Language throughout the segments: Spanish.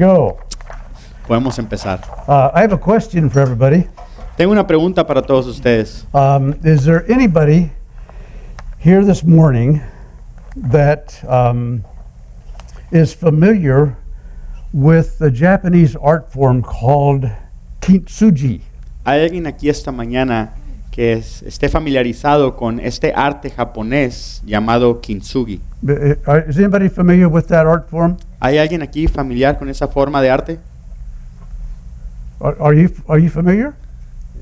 go. Podemos empezar. Uh, I have a question for everybody. Tengo una pregunta para todos ustedes. Um, is there anybody here this morning that um, is familiar with the Japanese art form called kintsugi? ¿Hay alguien aquí esta mañana que es- esté familiarizado con este arte japonés llamado kintsugi? Uh, Is anybody familiar with that art form? ¿Hay alguien aquí familiar con esa forma de arte? Are, are you are you familiar?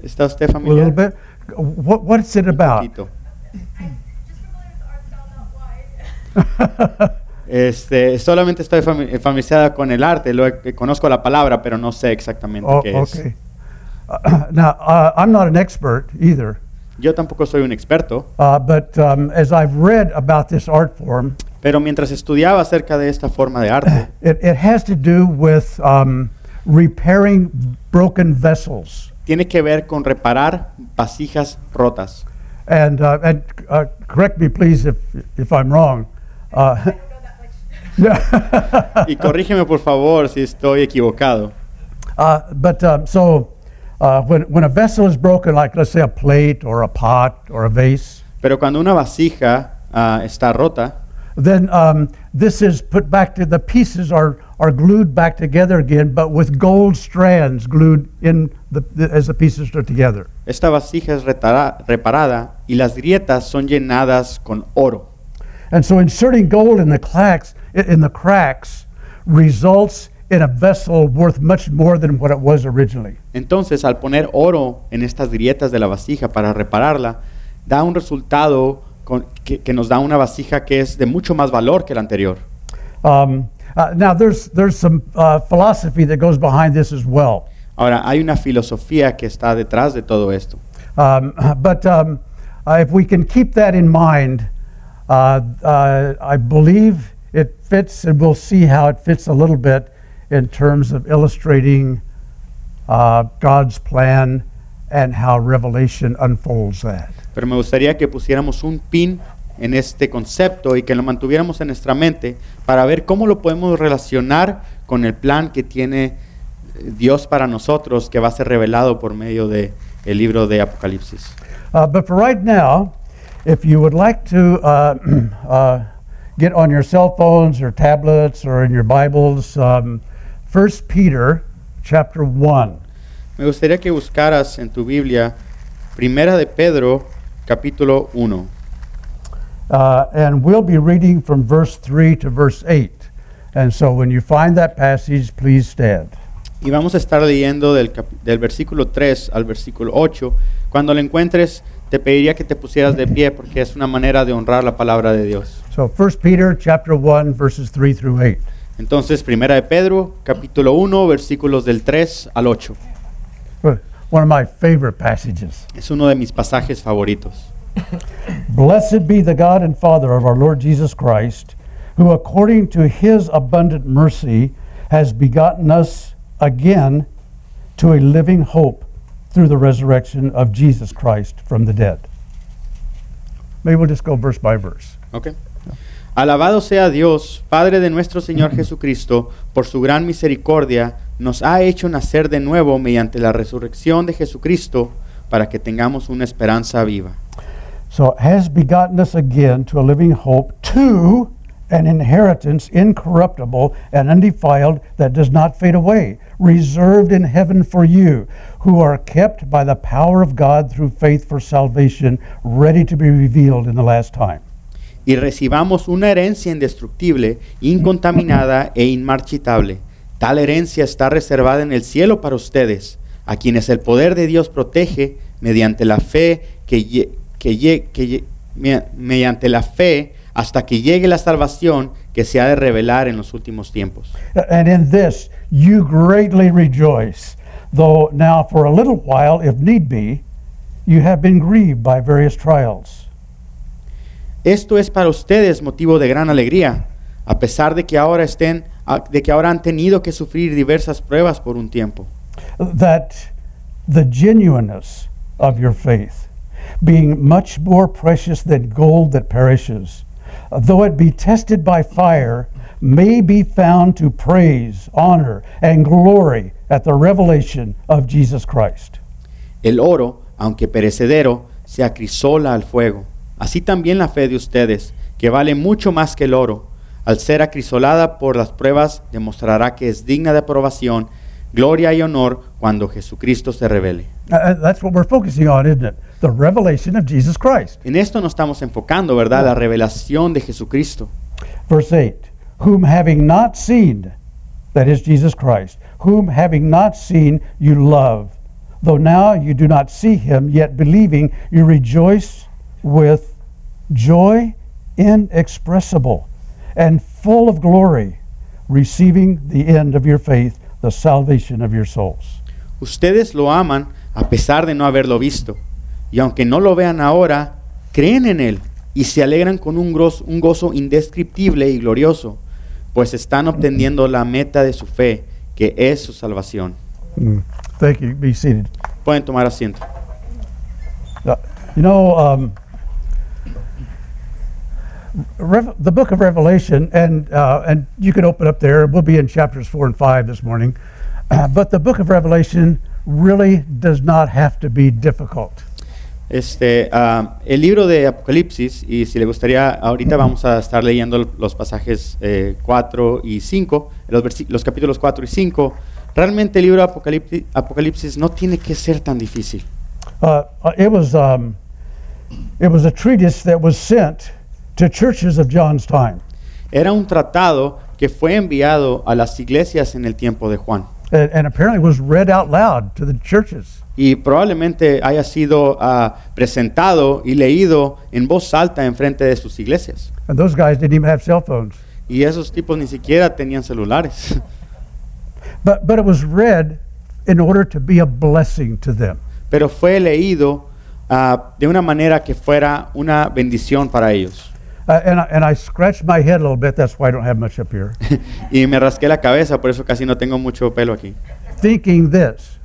¿Está usted A little familiar? bit. What what's it about? Este, solamente estoy eh, familiarizada con el arte, lo conozco la palabra, pero no sé exactamente Oh, qué es. okay. Uh, now uh, I'm not an expert either, Yo tampoco soy un experto, uh, but um, as I've read about this art form, pero mientras estudiaba acerca de esta forma de arte, it, it has to do with um, repairing broken vessels. tiene que ver con reparar vasijas rotas. And, uh, and uh, correct me, please, if, if I'm wrong. Uh, Y corrígeme por favor si estoy equivocado. uh, but um, so uh, when, when a vessel is broken, like let's say a plate or a pot or a vase, Pero cuando una vasija ah, está rota, then um, this is put back to the pieces are, are glued back together again, but with gold strands glued in the, the, as the pieces are together. esta vasija es retara- reparada y las grietas son llenadas con oro. And so inserting gold in the cracks, in the cracks results in a vessel worth much more than what it was originally. Entonces, al poner oro en estas grietas de la vasija para repararla, da un resultado con- que, que nos da una vasija que es de mucho más valor que la anterior. Um, uh, now, there's, there's some uh, philosophy that goes behind this as well. Ahora, hay una filosofía que está detrás de todo esto. Um, but um, uh, if we can keep that in mind, uh, uh, I believe it fits, and we'll see how it fits a little bit in terms of illustrating uh, God's plan and how Revelation unfolds that. Pero me gustaría que pusiéramos un pin en este concepto y que lo mantuviéramos en nuestra mente para ver cómo lo podemos relacionar con el plan que tiene eh, Dios para nosotros, que va a ser revelado por medio de el libro de Apocalipsis. Uh, but for right now, if you would like to uh, uh, get on your cell phones or tablets or in your Bibles, um, 1 Peter chapter 1. Me gustaría que buscaras en tu Biblia Primera de Pedro, capítulo 1. Uh, and we'll be reading from verse 3 to verse 8. And so when you find that passage, please stand. Y vamos a estar leyendo del, del versículo 3 al versículo 8. Cuando lo encuentres, te pediría que te pusieras de pie porque es una manera de honrar la palabra de Dios. So 1 Peter chapter 1, verses 3 through 8. Entonces, Primera de Pedro, capítulo 1, versículos del 3 al 8. One of my favorite passages. Es uno de mis pasajes favoritos. Blessed be the God and Father of our Lord Jesus Christ, who according to his abundant mercy has begotten us again to a living hope through the resurrection of Jesus Christ from the dead. Maybe we'll just go verse by verse. ¿ok? Alabado sea Dios, Padre de nuestro Señor Jesucristo, por su gran misericordia, nos ha hecho nacer de nuevo mediante la resurrección de Jesucristo, para que tengamos una esperanza viva. So has begotten us again to a living hope, to an inheritance incorruptible and undefiled that does not fade away, reserved in heaven for you, who are kept by the power of God through faith for salvation, ready to be revealed in the last time. Y recibamos una herencia indestructible, incontaminada e inmarchitable. Tal herencia está reservada en el cielo para ustedes, a quienes el poder de Dios protege mediante la fe que, que que mediante la fe hasta que llegue la salvación que se ha de revelar en los últimos tiempos. And in this you greatly rejoice, though now for a little while, if need be, you have been grieved by various trials. Esto es para ustedes motivo de gran alegría, a pesar de que ahora estén de que ahora han tenido que sufrir diversas pruebas por un tiempo. that the genuineness of your faith, being much more precious than gold that perishes, though it be tested by fire, may be found to praise, honor, and glory at the revelation of Jesus Christ. El oro, aunque perecedero, se acrisola al fuego. Así también la fe de ustedes, que vale mucho más que el oro, al ser acrisolada por las pruebas, demostrará que es digna de aprobación, gloria y honor cuando Jesucristo se revele. Uh, that's what we're focusing on, isn't it? The revelation of Jesus Christ. En esto nos estamos enfocando, ¿verdad? La revelación de Jesucristo. Verse 8 Whom having not seen, that is Jesus Christ, whom having not seen you love, though now you do not see him, yet believing you rejoice with joy inexpressible and full of glory, receiving the end of your faith, the salvation of your souls. Ustedes lo aman a pesar de no haberlo visto. Y aunque no lo vean ahora, creen en Él y se alegran con un, gros- un gozo indescriptible y glorioso, pues están obteniendo la meta de su fe, que es su salvación. Mm. Thank you. Be seated. Pueden tomar asiento. Uh, you know, um, Rev- the book of Revelation, and uh, and you can open up there. We'll be in chapters four and five this morning, Uh, but the book of Revelation really does not have to be difficult. Este, ah, el libro de Apocalipsis, y si le gustaría, ahorita vamos a estar leyendo los pasajes 4 y 5, los, versi- los capítulos 4 y 5. Realmente el libro de Apocalipsis, Apocalipsis no tiene que ser tan difícil. Uh, uh, it was um, it was a treatise that was sent to churches of John's time, Era un tratado que fue enviado a las iglesias en el tiempo de Juan. and, and apparently was read out loud to the churches. Y probablemente haya sido ah, presentado y leído en voz alta en frente de sus iglesias. And those guys didn't even have cell phones. Y esos tipos ni siquiera tenían celulares. But, but it was read in order to be a blessing to them. pero fue leído ah, de una manera que fuera una bendición para ellos. Uh, and, I, and I scratched my head a little bit, that's why I don't have much up here, y me rasqué la cabeza, por eso casi no tengo mucho pelo aquí. thinking this.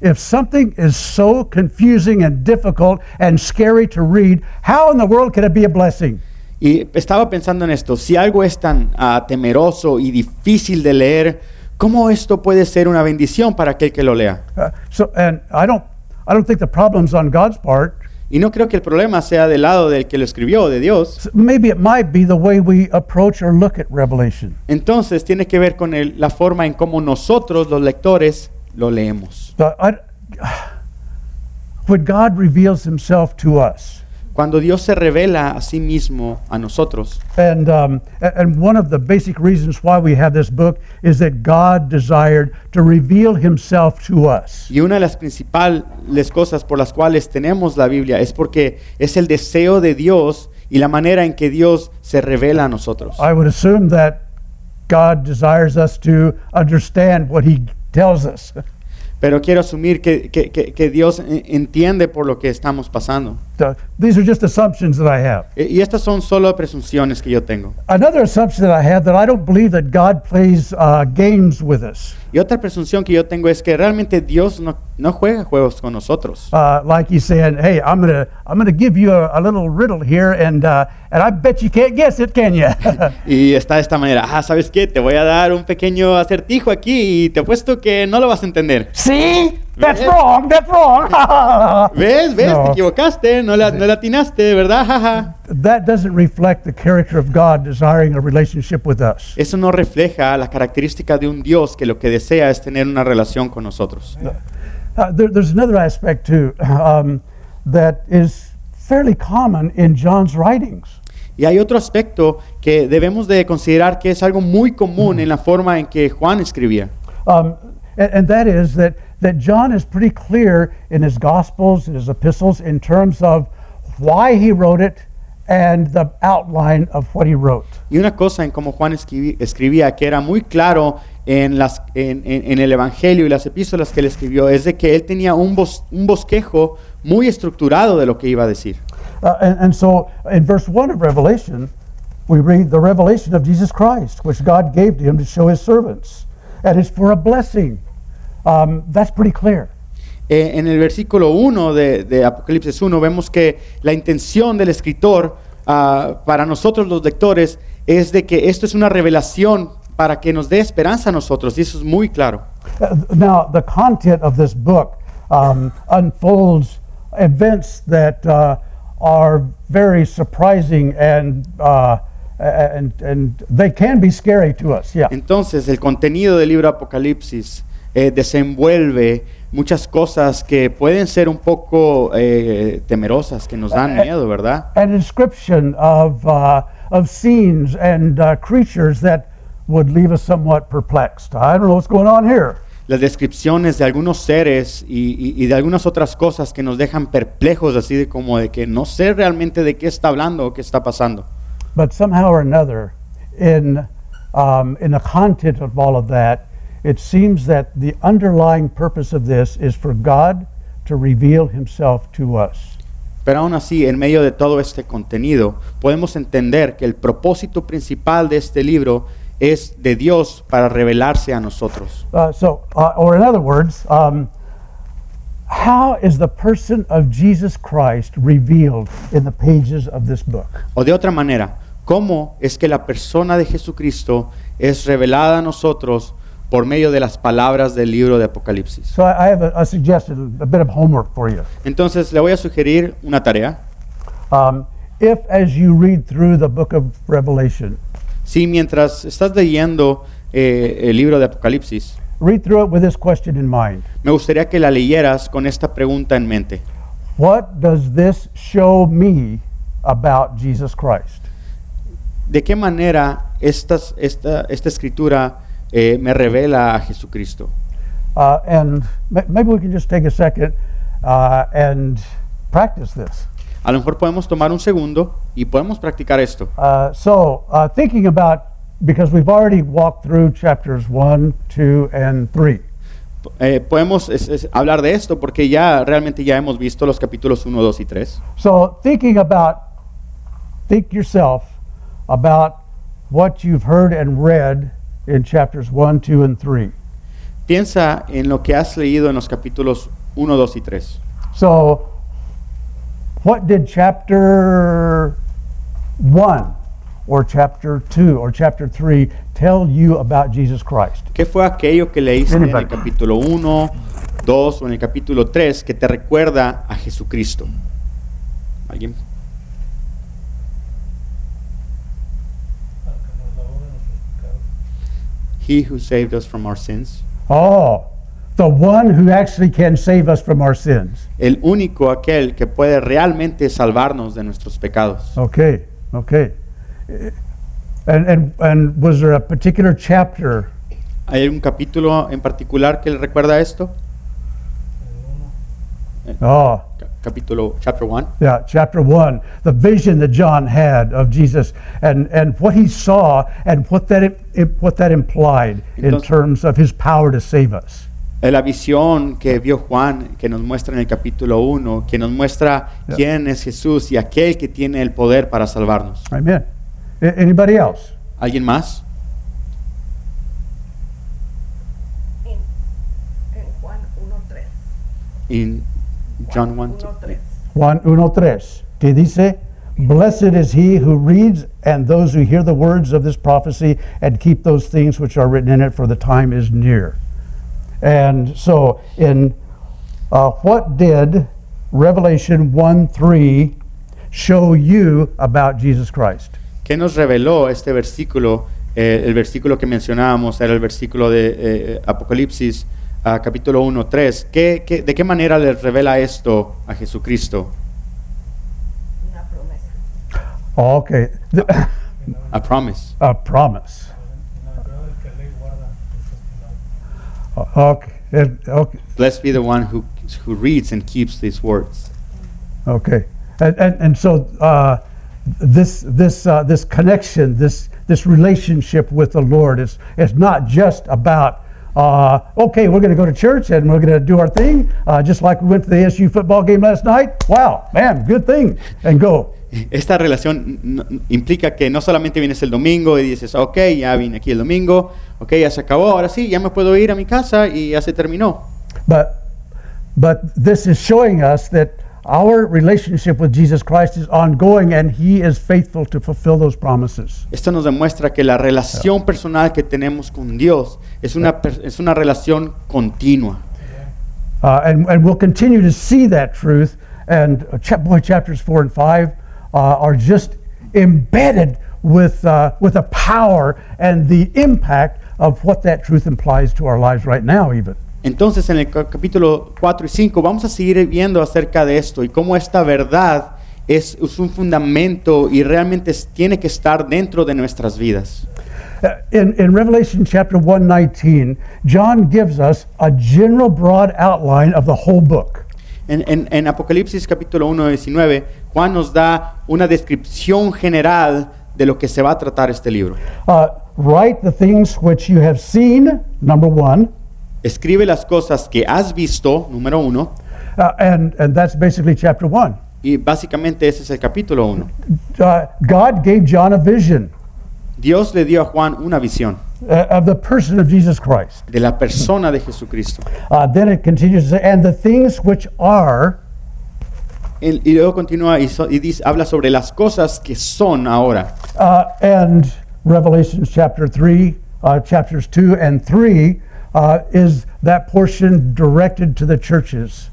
If something is so confusing and difficult and scary to read, how in the world can it be a blessing? Y estaba pensando en esto, si algo es tan ah, temeroso y difícil de leer, ¿cómo esto puede ser una bendición para aquel que lo lea? Uh, so, and I don't, I don't think the problem's on God's part. Y no creo que el problema sea del lado del que lo escribió, de Dios. S- Maybe it might be the way we approach or look at Revelation. Entonces tiene que ver con el- la forma en cómo nosotros, los lectores, lo leemos. But I, when God reveals Himself to us, Cuando Dios se revela a sí mismo a nosotros, And, um, and one of the basic reasons why we have this book is that God desired to reveal himself to us. Y una de las principales cosas por las cuales tenemos la Biblia es porque es el deseo de Dios y la manera en que Dios se revela a nosotros. I would assume that God desires us to understand what he tells us. Pero quiero asumir que, que- que- que Dios entiende por lo que estamos pasando. So these are just assumptions that I have. Y estas son solo presunciones que yo tengo. Another assumption that I have that I don't believe that God plays uh, games with us. Y otra presunción que yo tengo es que realmente Dios no, no juega juegos con nosotros. Uh, like he's saying, "Hey, I'm gonna I'm gonna give you a, a little riddle here, and uh, and I bet you can't guess it, can you?" Y está de esta manera, ah, ¿sabes qué? Te voy a dar un pequeño acertijo aquí y te apuesto que no lo vas a entender. See, that's wrong. That's wrong. ¿Ves? ¿Ves? No. Te equivocaste, no la, no la atinaste, ¿verdad? Jaja. that doesn't reflect the character of God desiring a relationship with us. Eso no refleja la característica de un Dios que lo que desea es tener una relación con nosotros. Uh, there, there's another aspect too um, that is fairly common in John's writings. Y hay otro aspecto que debemos de considerar que es algo muy común en la forma en que Juan escribía. Um, and, and that is that, that John is pretty clear in his Gospels in his epistles in terms of why he wrote it and the outline of what he wrote. Y una cosa en cómo Juan escribí- escribía que era muy claro en, las, en, en- en el Evangelio y las epístolas que él escribió es de que él tenía un, bos- un bosquejo muy estructurado de lo que iba a decir. Uh, and, and so in verse 1 of Revelation, we read the revelation of Jesus Christ, which God gave to him to show his servants. And it's for a blessing. Um, that's pretty clear. Eh, en el versículo 1 de, de Apocalipsis 1 vemos que la intención del escritor ah, para nosotros los lectores es de que esto es una revelación para que nos dé esperanza a nosotros, y eso es muy claro. Uh, Now, the content of this book um, unfolds events that uh, are very surprising and, uh, and, and they can be scary to us, yeah. Entonces, el contenido del libro Apocalipsis eh, desenvuelve muchas cosas que pueden ser un poco eh, temerosas, que nos dan miedo, ¿verdad? An description of, uh, of scenes and uh, creatures that would leave us somewhat perplexed. I don't know what's going on here. Las descripciones de algunos seres y, y- y de algunas otras cosas que nos dejan perplejos, así de como de que no sé realmente de qué está hablando o qué está pasando. But somehow or another, in, um, in the content of all of that, it seems that the underlying purpose of this is for God to reveal himself to us. Pero aún así, en medio de todo este contenido, podemos entender que el propósito principal de este libro es de Dios para revelarse a nosotros. Uh, so, uh, or in other words, um, how is the person of Jesus Christ revealed in the pages of this book? O de otra manera, ¿cómo es que la persona de Jesucristo es revelada a nosotros por medio de las palabras del libro de Apocalipsis? So, I, I have a, a suggestion, a bit of homework for you. Entonces, le voy a sugerir una tarea. Um, if, as you read through the book of Revelation, Si mientras estás leyendo eh, el libro de Apocalipsis, read through it with this question in mind me gustaría que la leyeras con esta pregunta en mente. What does this show me about Jesus Christ? ¿De qué manera estas- esta, esta escritura eh, me revela a Jesucristo? Uh, and ma- maybe we can just take a second uh, and practice this. A lo mejor podemos tomar un segundo y podemos practicar esto. Uh, so, uh, thinking about, because we've already walked through chapters 1, 2, and 3. Eh, podemos es- es hablar de esto porque ya realmente ya hemos visto los capítulos 1, 2 y 3. So, thinking about, think yourself about what you've heard and read in chapters 1, 2, and 3. Piensa en lo que has leído en los capítulos 1, 2 y 3. So, what did chapter 1 or chapter 2 or chapter 3 tell you about Jesus Christ? ¿Qué fue aquello que leíste en el Anybody. capítulo 1, 2 o en el capítulo 3 que te recuerda a Jesucristo? ¿Alguien? He who saved us from our sins. Oh, the one who actually can save us from our sins. El único aquel que puede realmente salvarnos de nuestros pecados. Okay, okay. And, and, and was there a particular chapter ¿Hay algún capítulo en particular que le recuerda esto? Oh, Capítulo, chapter 1. yeah, chapter one, the vision that John had of Jesus and, and what he saw and what that, it, what that implied in Entonces- terms of his power to save us. Eh, La visión que vio Juan, que nos muestra en el capítulo 1, que nos muestra Yeah. quién es Jesús y aquel que tiene el poder para salvarnos. Amen. Anybody else? ¿Alguien más? en, en Juan 1.3. John 1. 1.3. Juan 1.3, que dice, Blessed is he who reads and those who hear the words of this prophecy and keep those things which are written in it, for the time is near. And so, in uh, what did Revelation 1 3 show you about Jesus Christ? ¿Qué nos reveló este versículo? Eh, el versículo que mencionábamos era el versículo de eh, Apocalipsis, ah, capítulo 1, 3. ¿Qué, qué, de qué manera le revela esto a Jesucristo? Una promesa. Okay, th- A promise. a promise. bienaventurado el que lee y guarda esas palabras. Okay, it- okay, Blessed be the one who, who reads and keeps these words. Okay, and and, and so uh, this this uh, this connection, this this relationship with the Lord is is not just about. Uh, okay, we're going to go to church and we're going to do our thing, uh, just like we went to the SU football game last night. Wow, man, good thing, and go. Esta relación implica que no solamente vienes el domingo y dices, ok, ya vine aquí el domingo, ok, ya se acabó, ahora sí, ya me puedo ir a mi casa y ya se terminó. But but this is showing us that our relationship with Jesus Christ is ongoing and he is faithful to fulfill those promises. Esto nos demuestra que la relación personal que tenemos con Dios es una, es una relación continua. Uh, and, and we'll continue to see that truth. And uh, chap- boy, chapters four and five uh, are just embedded with, uh, with the power and the impact of what that truth implies to our lives right now, even. Entonces en el ca- capítulo 4 y 5 vamos a seguir viendo acerca de esto y cómo esta verdad es, es un fundamento y realmente tiene que estar dentro de nuestras vidas. Uh, In, in Revelation chapter 119, John gives us a general broad outline of the whole book. En, en- en Apocalipsis capítulo 1, 19, Juan nos da una descripción general de lo que se va a tratar este libro. Uh, write the things which you have seen, number one, Escribe las cosas que has visto, número uno, uh, and, and that's basically chapter one. y básicamente ese es el capítulo 1. Uh, God gave John a vision Dios le dio a Juan una visión uh, of the person of Jesus Christ. de la persona de Jesucristo. Uh, then it continues to say, and the things which are, El- y luego continúa y, so- y dice, habla sobre las cosas que son ahora. uh, and Revelation chapter 3, uh, chapters 2 and 3 uh, is that portion directed to the churches.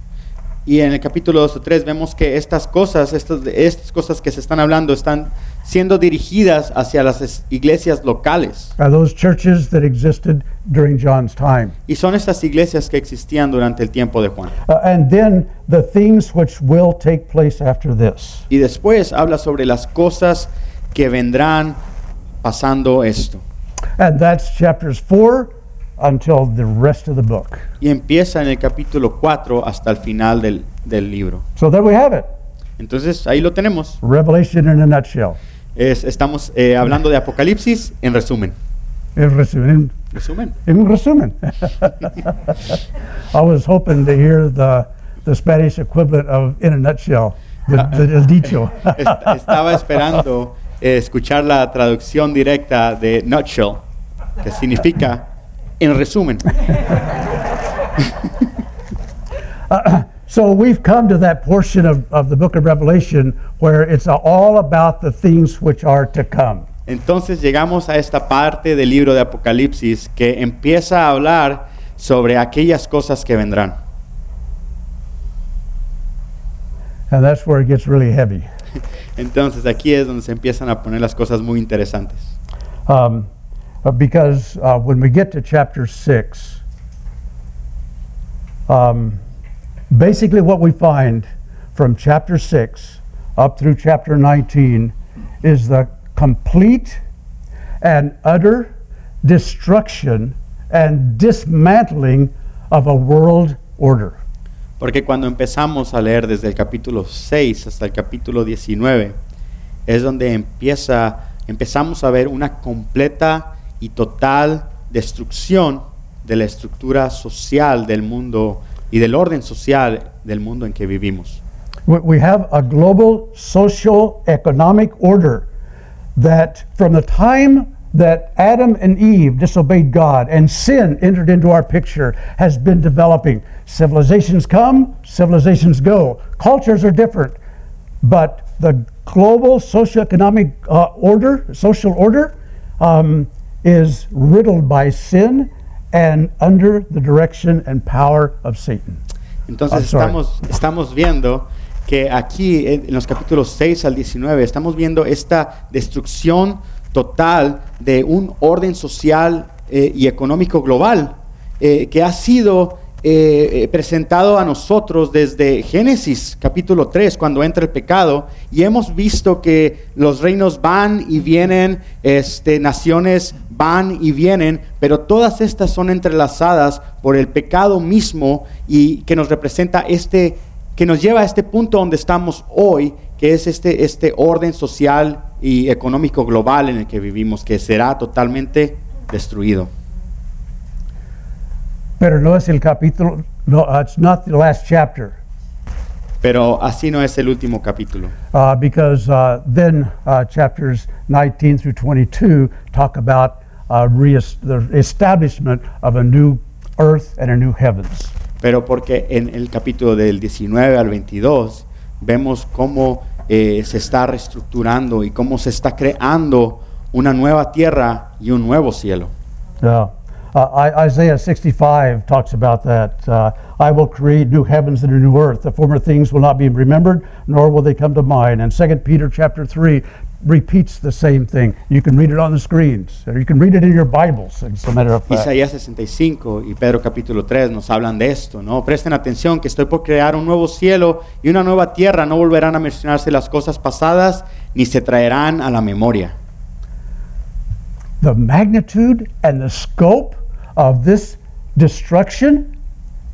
Y en el capítulo 2 o 3 vemos que estas cosas, estas, estas cosas que se están hablando, están siendo dirigidas hacia las es- iglesias locales. Uh, those churches that existed during John's time. Y son estas iglesias que existían durante el tiempo de Juan. Uh, and then the things which will take place after this. Y después habla sobre las cosas que vendrán pasando esto. And that's chapters 4 until the rest of the book. Y empieza en el capítulo 4 hasta el final del, del libro. So there we have it. Entonces ahí lo tenemos. Revelation in a nutshell. Es- estamos eh, hablando de Apocalipsis en resumen. En resumen. Resumen. En resumen. I was hoping to hear the, the Spanish equivalent of in a nutshell, the, the, el dicho. Est- Estaba esperando eh, escuchar la traducción directa de nutshell, que significa en resumen. so we've come to that portion of, of the book of Revelation where it's all about the things which are to come. Entonces llegamos a esta parte del libro de Apocalipsis que empieza a hablar sobre aquellas cosas que vendrán. And that's where it gets really heavy. Entonces aquí es donde se empiezan a poner las cosas muy interesantes. Um, uh, because uh, when we get to chapter 6, um, basically what we find from chapter 6 up through chapter 19 is the complete and utter destruction and dismantling of a world order. Porque cuando empezamos a leer desde el capítulo 6 hasta el capítulo 19, es donde empieza, empezamos a ver una completa y total destrucción de la estructura social del mundo y del orden social del mundo en que vivimos. We- have a global social economic order that from the time that Adam and Eve disobeyed God and sin entered into our picture has been developing. Civilizations come, civilizations go. Cultures are different, but the global socioeconomic uh, order, social order, um, is riddled by sin and under the direction and power of Satan. Entonces sorry. estamos, estamos viendo que aquí en en los capítulos 6 al 19 estamos viendo esta destrucción total de un orden social eh, y económico global eh, que ha sido eh, eh, presentado a nosotros desde Génesis capítulo 3 cuando entra el pecado y hemos visto que los reinos van y vienen, este, naciones van y vienen, pero todas estas son entrelazadas por el pecado mismo y que nos representa este, que nos lleva a este punto donde estamos hoy, que es este, este orden social y económico global en el que vivimos, que será totalmente destruido. Pero no es el capítulo, no, uh, it's not the last chapter. Pero así no es el último capítulo, uh, because uh, then uh, chapters 19 through 22 talk about uh, the establishment of a new earth and a new heavens. pero porque en el capítulo del 19 al 22 vemos cómo eh, se está reestructurando y cómo se está creando una nueva tierra y un nuevo cielo. Yeah. Uh, Isaiah 65 talks about that. Uh, I will create new heavens and a new earth. The former things will not be remembered, nor will they come to mind. And 2 Peter chapter 3 repeats the same thing. You can read it on the screens, or you can read it in your Bibles, as a matter of fact. Isaías 65 y Pedro capítulo 3 nos hablan de esto, ¿no? Presten atención que estoy por crear un nuevo cielo y una nueva tierra. No volverán a mencionarse las cosas pasadas ni se traerán a la memoria. The magnitude and the scope of this destruction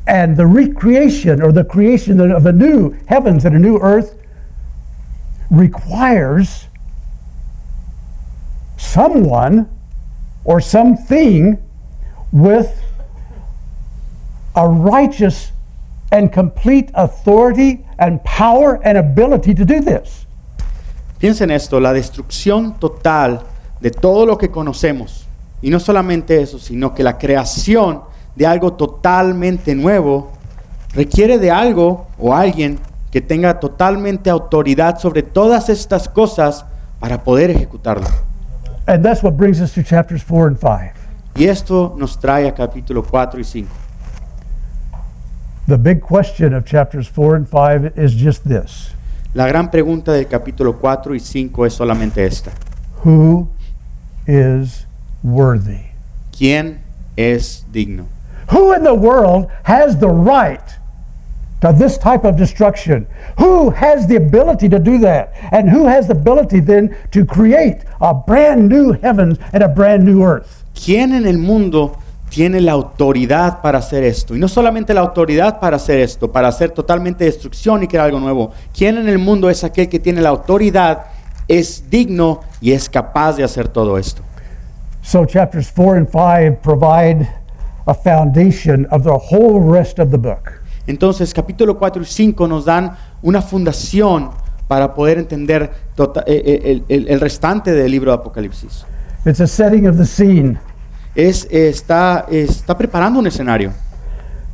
and the recreation or the creation of a new heavens and a new earth requires someone or something with a righteous and complete authority and power and ability to do this. Piensen esto, la destrucción total de todo lo que conocemos. Y no solamente eso, sino que la creación de algo totalmente nuevo requiere de algo o alguien que tenga totalmente autoridad sobre todas estas cosas para poder ejecutarlo. And that's what brings us to chapters 4 and 5. Y esto nos trae a capítulo 4 y 5. The big question of chapters 4 and 5 is just this La gran pregunta del capítulo 4 y 5 es solamente esta. Who is worthy? ¿Quién es digno? Who in the world has the right to this type of destruction? Who has the ability to do that? And who has the ability then to create a brand new heavens and a brand new earth? ¿Quién en el mundo tiene la autoridad para hacer esto? Y no solamente la autoridad para hacer esto, para hacer totalmente destrucción y crear algo nuevo. ¿Quién en el mundo es aquel que tiene la autoridad, es digno y es capaz de hacer todo esto? So, chapters 4 and 5 provide a foundation of the whole rest of the book. Entonces, capítulo 4 y 5 nos dan una fundación para poder entender tota- eh, eh, el, el- el restante del libro de Apocalipsis. It's a setting of the scene, Es, está, está preparando un escenario.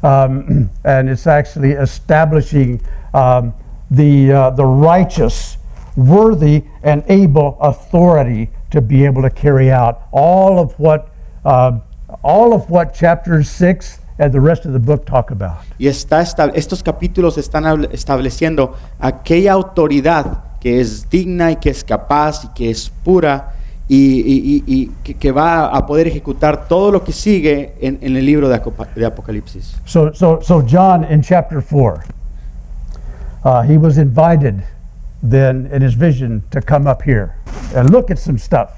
um, and it's actually establishing um, the, uh, the righteous, worthy, and able authority to be able to carry out all of what, um all of what chapters 6 and the rest of the book talk about. Y está estos capítulos están estableciendo aquella autoridad que es digna y que es capaz y que es pura y, y- y- y que, que va a poder ejecutar todo lo que sigue en, en el libro de, de Apocalipsis. So, so, so John in chapter 4, uh, he was invited then in his vision to come up here and look at some stuff.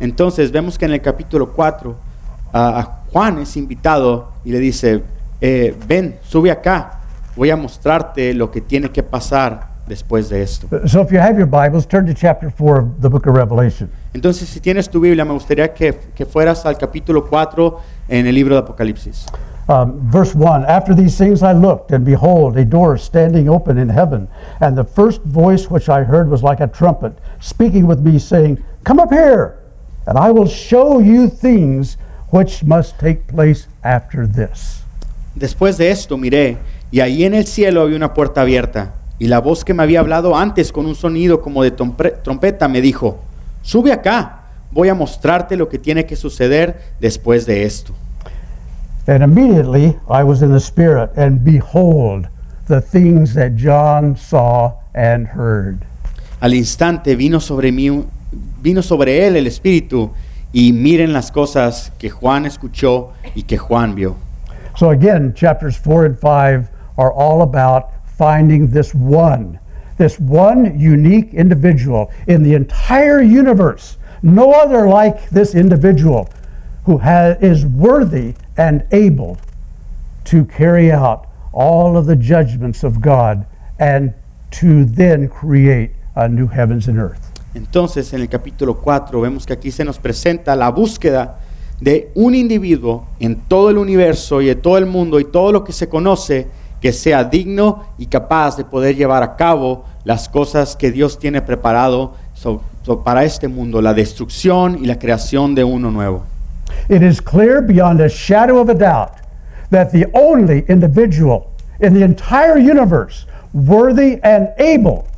Entonces vemos que en el capítulo 4 a- a Juan es invitado y le dice, eh, ven, sube acá, voy a mostrarte lo que tiene que pasar después de esto. So if you have your Bibles, turn to chapter 4 of the book of Revelation. Entonces si tienes tu Biblia, me gustaría que, que fueras al capítulo 4 en el libro de Apocalipsis. Um, verse 1 After these things I looked, and behold, a door standing open in heaven. And the first voice which I heard was like a trumpet, speaking with me, saying, Come up here, and I will show you things which must take place after this. Después de esto miré, y ahí en el cielo había una puerta abierta, y la voz que me había hablado antes con un sonido como de trompeta me dijo, sube acá, voy a mostrarte lo que tiene que suceder después de esto. And immediately I was in the Spirit, and behold, the things that John saw and heard. Al instante vino sobre mí, vino sobre él el Espíritu, y miren las cosas que Juan escuchó y que Juan vio. So again, chapters 4 and 5 are all about finding this one, this one unique individual in the entire universe. No other like this individual who has, is worthy and able to carry out all of the judgments of God and to then create a new heavens and earth. Entonces, en el capítulo 4 vemos que aquí se nos presenta la búsqueda de un individuo en todo el universo y de todo el mundo y todo lo que se conoce que sea digno y capaz de poder llevar a cabo las cosas que Dios tiene preparado so- so- para este mundo, la destrucción y la creación de uno nuevo. It is clear beyond a shadow of a doubt that the only individual in the entire universe worthy and able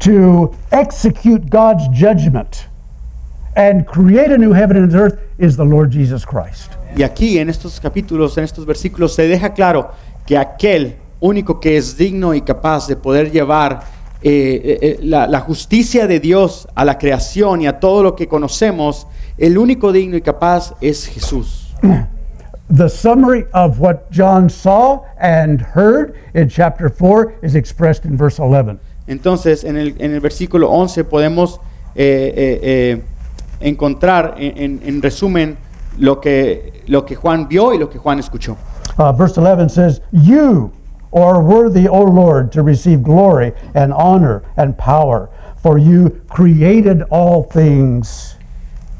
to execute God's judgment and create a new heaven and earth is the Lord Jesus Christ. Y aquí en estos capítulos, en estos versículos, se deja claro que aquel único que es digno y capaz de poder llevar eh, eh, eh, la, la justicia de Dios a la creación y a todo lo que conocemos, el único digno y capaz es Jesús. The summary of what John saw and heard in chapter 4 is expressed in verse 11. Entonces, en el, en el versículo 11 podemos eh, eh, eh, encontrar, en, en- en resumen, lo que, lo que Juan vio y lo que Juan escuchó. Uh, verse 11 says, You are worthy, O Lord, to receive glory and honor and power, for you created all things.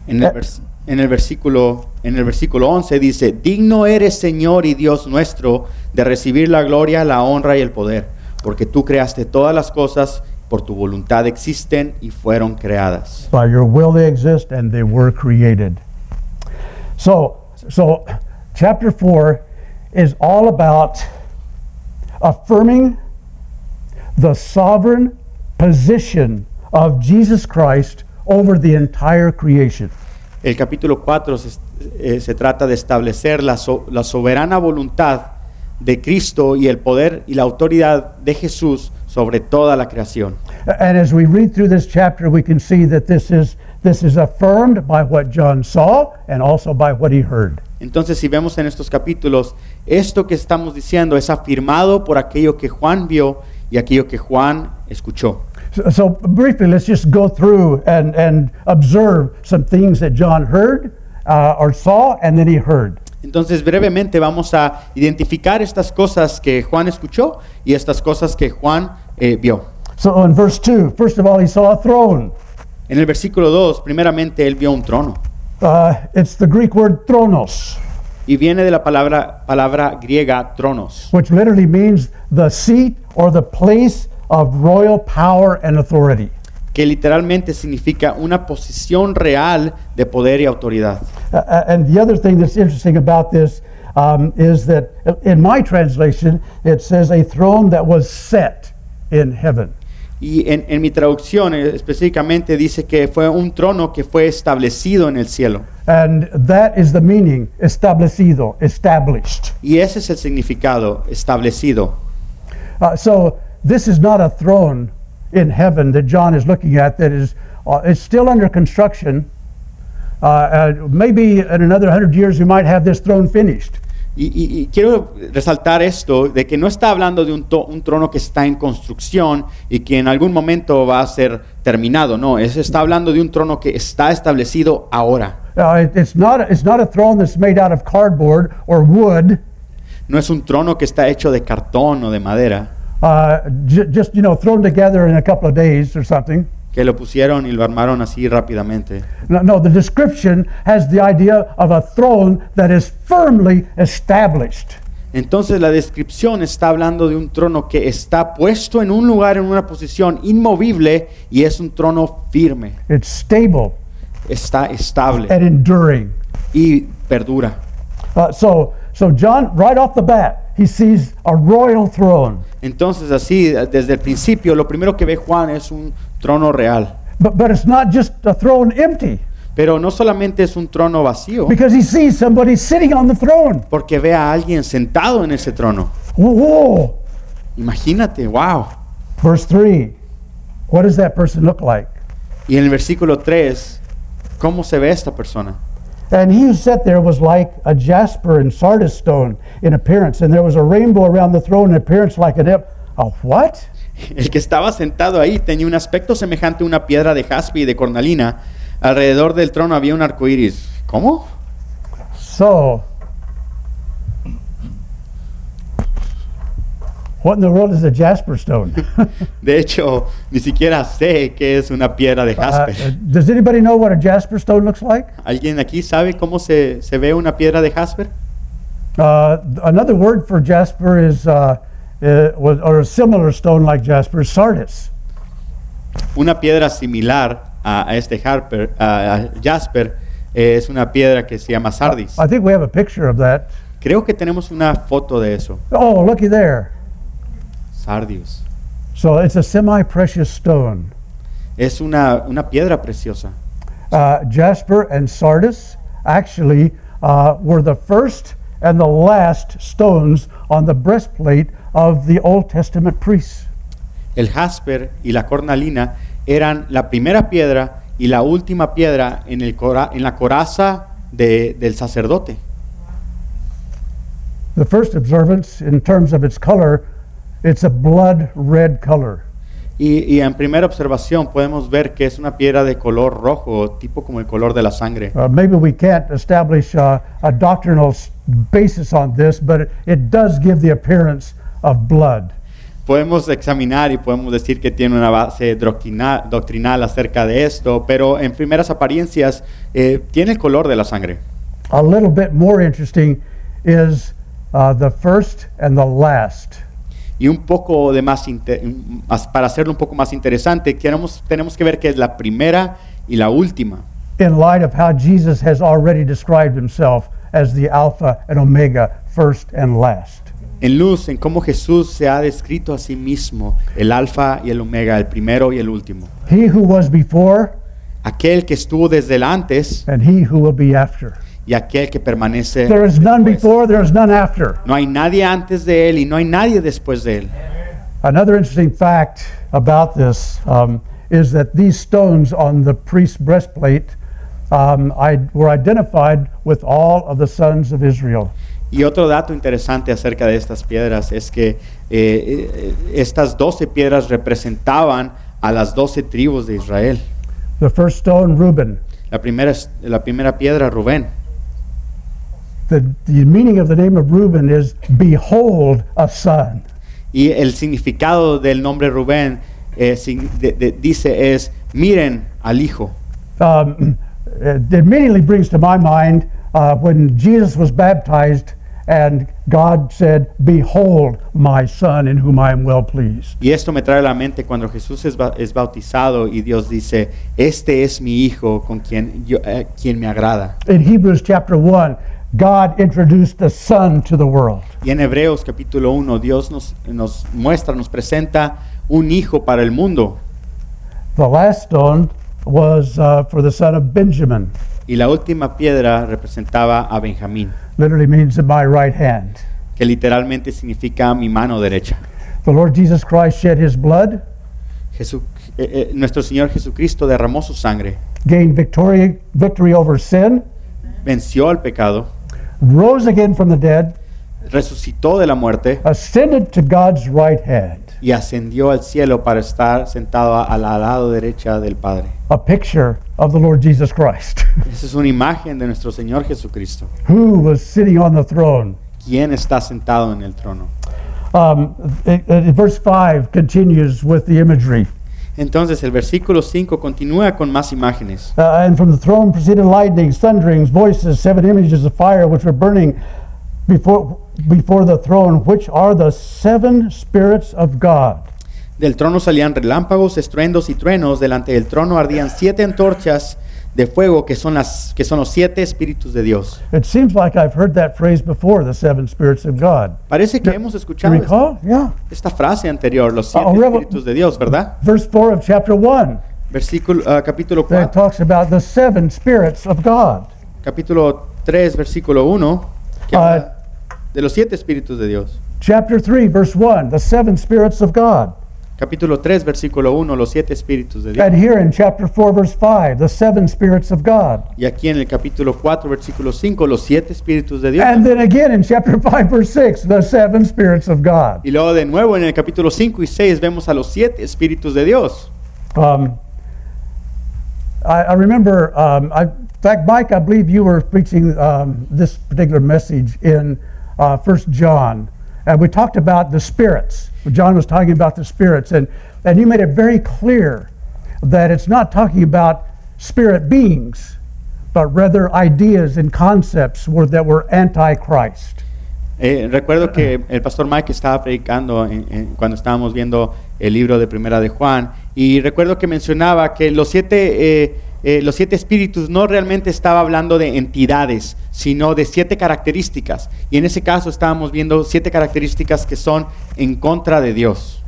En el, vers- en el versículo, en el versículo 11 dice, digno eres Señor y Dios nuestro de recibir la gloria, la honra y el poder, porque tú creaste todas las cosas, por tu voluntad existen y fueron creadas. By your will they exist and they were created. So, so chapter 4 is all about affirming the sovereign position of Jesus Christ over the entire creation. El capítulo 4 se, eh, se trata de establecer la, so- la soberana voluntad de Cristo y el poder y la autoridad de Jesús sobre toda la creación. And as we read through this chapter, we can see that this is, this is affirmed by what John saw and also by what he heard. Entonces, si vemos en estos capítulos, esto que estamos diciendo es afirmado por aquello que Juan vio y aquello que Juan escuchó. So, briefly, let's just go through and, and observe some things that John heard uh, or saw and then he heard. Entonces, brevemente vamos a identificar estas cosas que Juan escuchó y estas cosas que Juan eh, vio. So in verse 2, first of all, he saw a throne. En el versículo 2, primeramente, él vio un trono. Uh, it's the Greek word thronos, Y viene de la palabra, palabra griega tronos, which literally means the seat or the place of royal power and authority. que literalmente significa una posición real de poder y autoridad. Uh, and the other thing that's interesting about this um, is that in my translation, it says a throne that was set in heaven. Y en, en mi traducción eh, específicamente dice que fue un trono que fue establecido en el cielo. And that is the meaning establecido, established. Y ese es el significado, establecido. Uh, so this is not a throne in heaven that John is looking at that is uh, it's still under construction. Uh, uh, maybe in another hundred years we might have this throne finished. Y, y- y quiero resaltar esto, de que no está hablando de un, to- un trono que está en construcción y que en algún momento va a ser terminado, no, es, está hablando de un trono que está establecido ahora. Uh, it- it's not it's not a throne that's made out of cardboard or wood. No es un trono que está hecho de cartón o de madera, Uh, j- just you know thrown together in a couple of days or something. que lo pusieron y lo armaron así rápidamente. No, no, the description has the idea of a throne that is firmly established. Entonces la descripción está hablando de un trono que está puesto en un lugar, en una posición inmovible y es un trono firme, It's stable está estable and enduring. y perdura. Uh, so, so John, right off the bat, he sees a royal throne. Entonces así, desde el principio, lo primero que ve Juan es un trono real. But, but it's not just a throne empty, Pero no solamente es un trono vacío, because he sees somebody sitting on the throne. porque ve a alguien sentado en ese trono. Whoa! Imagínate, wow. Verse 3 What does that person look like? Y en el versículo 3, ¿cómo se ve esta persona? And he who sat there was like a jasper and sardis stone in appearance, and there was a rainbow around the throne in appearance like an ep- a what? El que estaba sentado ahí tenía un aspecto semejante a una piedra de jaspe y de cornalina. Alrededor del trono había un arco iris. ¿Cómo? So, what in the world is a jasper stone? De hecho, ni siquiera sé qué es una piedra de Uh, jaspe. does anybody know what a jasper stone looks like? ¿Alguien aquí sabe cómo se, se ve una piedra de jasper? Uh, another word for jasper is, uh, uh, or a similar stone like jasper, is sardis. Una piedra similar a, a este Harper, a, a Jasper eh, es una piedra que se llama sardis. I think we have a picture of that. Creo que tenemos una foto de eso. Oh, looky there. Sardius. So it's a semi precious stone. Es una, una piedra preciosa. Uh, Jasper and Sardis actually uh, were the first and the last stones on the breastplate of the Old Testament priests. El jasper y la cornalina eran la primera piedra y la última piedra en, el cora- en la coraza de- del sacerdote. The first observance, in terms of its color, it's a blood red color. Y, y en primera observación podemos ver que es una piedra de color rojo, tipo como el color de la sangre. Uh, maybe we can't establish uh, a doctrinal basis on this, but it, does give the appearance of blood. Podemos examinar y podemos decir que tiene una base doctrina- doctrinal acerca de esto, pero en primeras apariencias eh, tiene el color de la sangre. A little bit more interesting is uh, the first and the last. Y un poco de más, para hacerlo un poco más interesante, queremos, tenemos que ver que es la primera y la última. in light of how Jesus has already described himself as the Alpha and Omega, first and last. En luz, en cómo Jesús se ha descrito a sí mismo, el alfa y el omega, el primero y el último. He who was before Aquel que estuvo desde el antes and he who will be after. Y aquel que permanece. There is none before, there is none after. No hay nadie antes de él y no hay nadie después de él. Another interesting fact about this um, is that these stones on the priest's breastplate um, I, were identified with all of the sons of Israel. Y otro dato interesante acerca de estas piedras es que eh, eh, estas 12 piedras representaban a las 12 tribus de Israel. The first stone, Reuben. La primera, la primera piedra, Rubén. The, the meaning of the name of Reuben is behold a son. Y el significado del nombre Rubén eh, sin- de- de- dice es, miren al hijo. um, it immediately brings to my mind uh, when Jesus was baptized and God said, Behold my son in whom I am well pleased. Y esto me trae a la mente cuando Jesús es, ba- es bautizado y Dios dice, este es mi hijo con quien, yo, eh, quien me agrada. In Hebrews chapter 1, God introduced the son to the world. Y en Hebreos capítulo 1, Dios nos, nos muestra, nos presenta un hijo para el mundo. The last stone was uh, for the son of Benjamin, Y la última piedra representaba a Benjamín, literally means my right hand. que literalmente significa mi mano derecha. The Lord Jesus Christ shed his blood, Jesu- eh, eh, nuestro Señor Jesucristo derramó su sangre, gained victory, victory over sin, venció al pecado, rose again from the dead, resucitó de la muerte ascended to God's right hand. y ascendió al cielo para estar sentado al lado derecha del Padre. a picture of the Lord Jesus Christ, Esa es una imagen de nuestro Señor Jesucristo, who was sitting on the throne. quien está sentado en el trono. Um, it- it- verse 5 continues with the imagery. Entonces el versículo 5 continúa con más imágenes. Uh, and from the throne proceeded lightnings, thunderings, voices, seven images of fire which were burning before, before the throne, which are the seven spirits of God. Del trono salían relámpagos, estruendos y truenos. Delante del trono ardían siete antorchas de fuego que son, las, que son los siete espíritus de Dios. It seems like I've heard that phrase before, the seven spirits of God. Parece que hemos Do escuchado esta, recall? Yeah. esta frase anterior, los siete Revel- espíritus de Dios, ¿verdad? Verse 4 of chapter 1 Versículo, ah, capítulo, that 4, talks about the seven spirits of God. capítulo 3, versículo 1, que Ah. habla de los siete espíritus de Dios. Chapter 3, verse 1, the seven spirits of God. Capítulo 3, versículo 1, los siete espíritus de Dios. And here in chapter 4, verse 5, the seven spirits of God. Y aquí en el capítulo 4, versículo 5, los siete espíritus de Dios. And then again in chapter 5, verse 6, the seven spirits of God. Y luego de nuevo en el capítulo 5 y 6 vemos a los siete espíritus de Dios. Um, I, I remember, um, I, in fact, Mike, I believe you were preaching um, this particular message in uh, 1 John. And we talked about the spirits. John was talking about the spirits. And, and you made it very clear that it's not talking about spirit beings, but rather ideas and concepts were, that were anti-Christ. Eh, recuerdo que el pastor Mike estaba predicando en- en- cuando estábamos viendo el libro de Primera de Juan y recuerdo que mencionaba que los siete, eh, eh, los siete espíritus no realmente estaba hablando de entidades, sino de siete características. Y en ese caso estábamos viendo siete características que son en contra de Dios.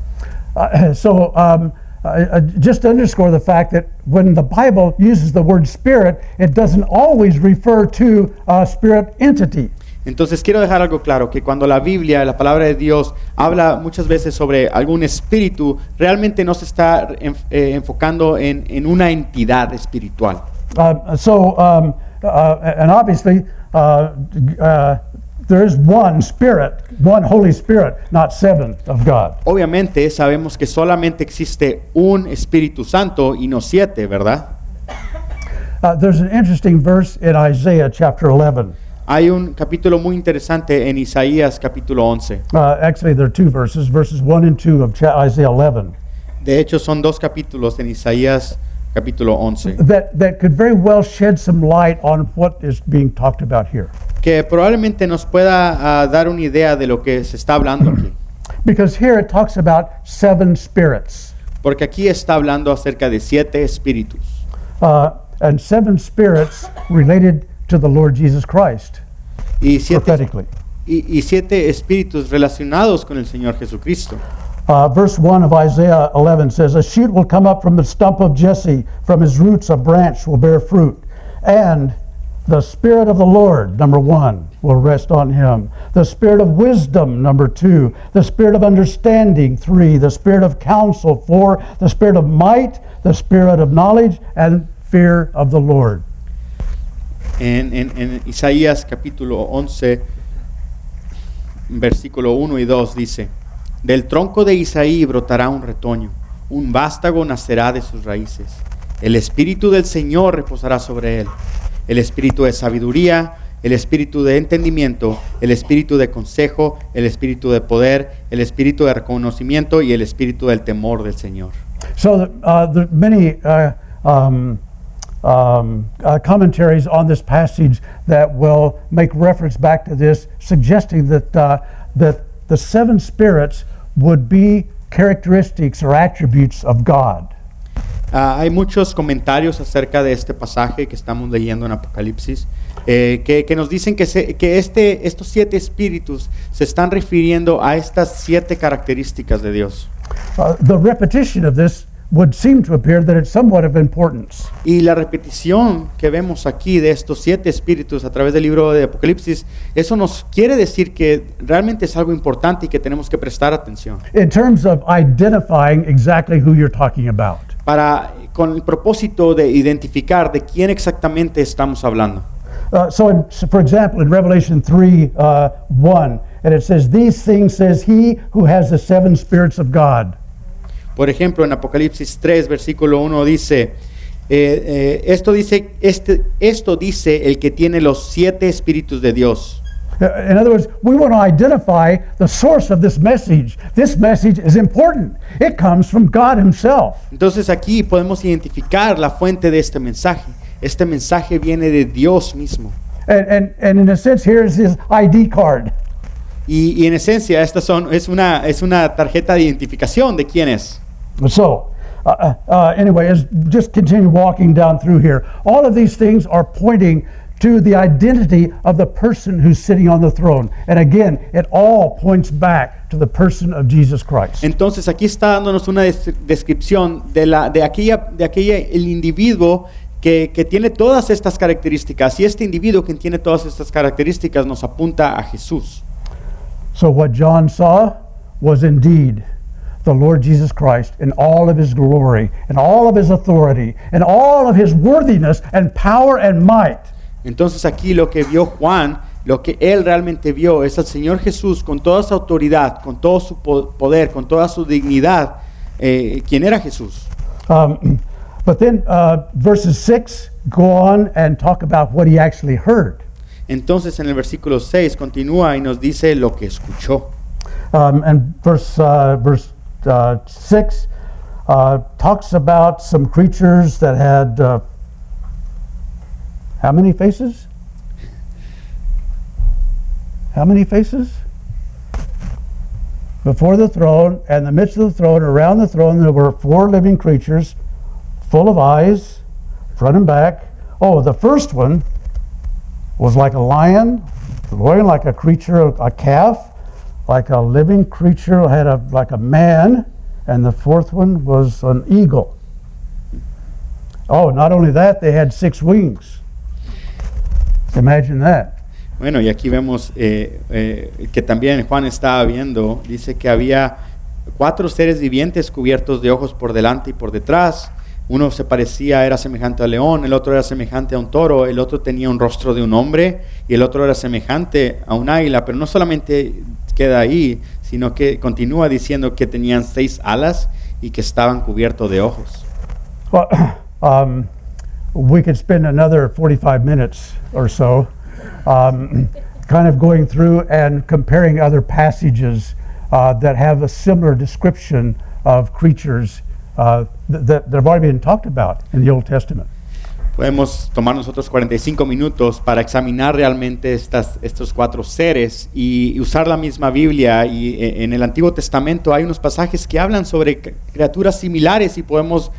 Uh, so, um, uh, just to underscore the fact that when the Bible uses the word spirit, it doesn't always refer to a spirit entity. Entonces quiero dejar algo claro, que cuando la Biblia, la palabra de Dios, habla muchas veces sobre algún espíritu, realmente no se está en- eh, enfocando en, en una entidad espiritual. Uh, so, um, uh, and obviously, uh, uh, there is one Spirit, one Holy Spirit, not seven of God. Obviamente sabemos que solamente existe un Espíritu Santo y no siete, ¿verdad? Uh, there's an interesting verse in Isaiah chapter 11. Hay un capítulo muy interesante en Isaías capítulo 11. Uh, actually, there are two verses, verses 1 and 2 of Isaiah 11, De hecho, son dos capítulos en Isaías capítulo 11, that, that could very well shed some light on what is being talked about here. que probablemente nos pueda ah, dar una idea de lo que se está hablando aquí. Because here it talks about seven spirits. Porque aquí está hablando acerca de siete espíritus. Uh, and seven spirits related to the Lord Jesus Christ, Y siete, prophetically. y, y siete espíritus relacionados con el Señor Jesucristo. Uh, verse 1 of Isaiah 11 says, A shoot will come up from the stump of Jesse, from his roots a branch will bear fruit. And the Spirit of the Lord, number one, will rest on him. The Spirit of wisdom, number two. The Spirit of understanding, three. The Spirit of counsel, four. The Spirit of might, the Spirit of knowledge, and fear of the Lord. En, Isaías capítulo 11, versículo 1 y 2 dice, Del tronco de Isaí brotará un retoño, un vástago nacerá de sus raíces. El espíritu del Señor reposará sobre él, el espíritu de sabiduría, el espíritu de entendimiento, el espíritu de consejo, el espíritu de poder, el espíritu de reconocimiento y el espíritu del temor del Señor. So uh, many uh, um, um, uh, commentaries on this passage that will make reference back to this, suggesting that uh, that the seven spirits would be characteristics or attributes of God. Ah, hay muchos comentarios acerca de este pasaje que estamos leyendo en Apocalipsis eh, que, que nos dicen que, se- que este, estos siete espíritus se están refiriendo a estas siete características de Dios. Uh, the repetition of this would seem to appear that it's somewhat of importance. Y la repetición que vemos aquí de estos siete espíritus a través del libro de Apocalipsis, eso nos quiere decir que realmente es algo importante y que tenemos que prestar atención in terms of identifying exactly who you're talking about. para con el propósito de identificar de quién exactamente estamos hablando. Uh, so, in, so for example, in Revelation 3 uh, 1, and it says, These things says he who has the seven spirits of God. Por ejemplo, en Apocalipsis 3, versículo 1 dice, eh, eh, esto, dice este, esto dice el que tiene los siete espíritus de Dios. Uh, In other words, we want to identify the source of this message. This message is important, it comes from God Himself. Entonces aquí podemos identificar la fuente de este mensaje. Este mensaje viene de Dios mismo. And, and, and in a sense, here is His ID card. Y, y en esencia, esta son, es, una, es una tarjeta de identificación de quién es. So, uh, uh, uh, anyway, as just continue walking down through here, all of these things are pointing to the identity of the person who's sitting on the throne. And again, it all points back to the person of Jesus Christ. Entonces aquí está dándonos una des- descripción de, la, de, aquella, de aquella, el individuo que, que tiene todas estas características. Y este individuo que tiene todas estas características nos apunta a Jesús. So, what John saw was indeed the Lord Jesus Christ in all of his glory, and all of his authority, and all of his worthiness and power and might. Entonces aquí lo que vio Juan, lo que él realmente vio es al Señor Jesús con toda su autoridad, con todo su poder, con toda su dignidad. Eh, ¿Quién era Jesús? Um, but then uh, verses 6 go on and talk about what he actually heard. Entonces en el versículo 6 continúa y nos dice lo que escuchó. Um, and verse, uh, verse uh, 6 uh, talks about some creatures that had uh, how many faces? How many faces? Before the throne, and the midst of the throne, around the throne, there were four living creatures, full of eyes, front and back. Oh, the first one was like a lion, roaring like a creature, a calf, like a living creature, had a like a man, and the fourth one was an eagle. Oh, not only that, they had six wings. Imagine that. Bueno, y aquí vemos eh, eh, que también Juan estaba viendo, dice que había cuatro seres vivientes cubiertos de ojos por delante y por detrás. Uno se parecía, era semejante al león, el otro era semejante a un toro, el otro tenía un rostro de un hombre y el otro era semejante a un águila. Pero no solamente queda ahí, sino que continúa diciendo que tenían seis alas y que estaban cubiertos de ojos. Well, um, we could spend another 45 minutes or so um, kind of going through and comparing other passages uh, that have a similar description of creatures uh, th- that, that have already been talked about in the Old Testament. Podemos tomar nosotros 45 minutos para examinar realmente estas, estos cuatro seres y, y usar la misma Biblia. Y eh, en el Antiguo Testamento hay unos pasajes que hablan sobre criaturas similares y podemos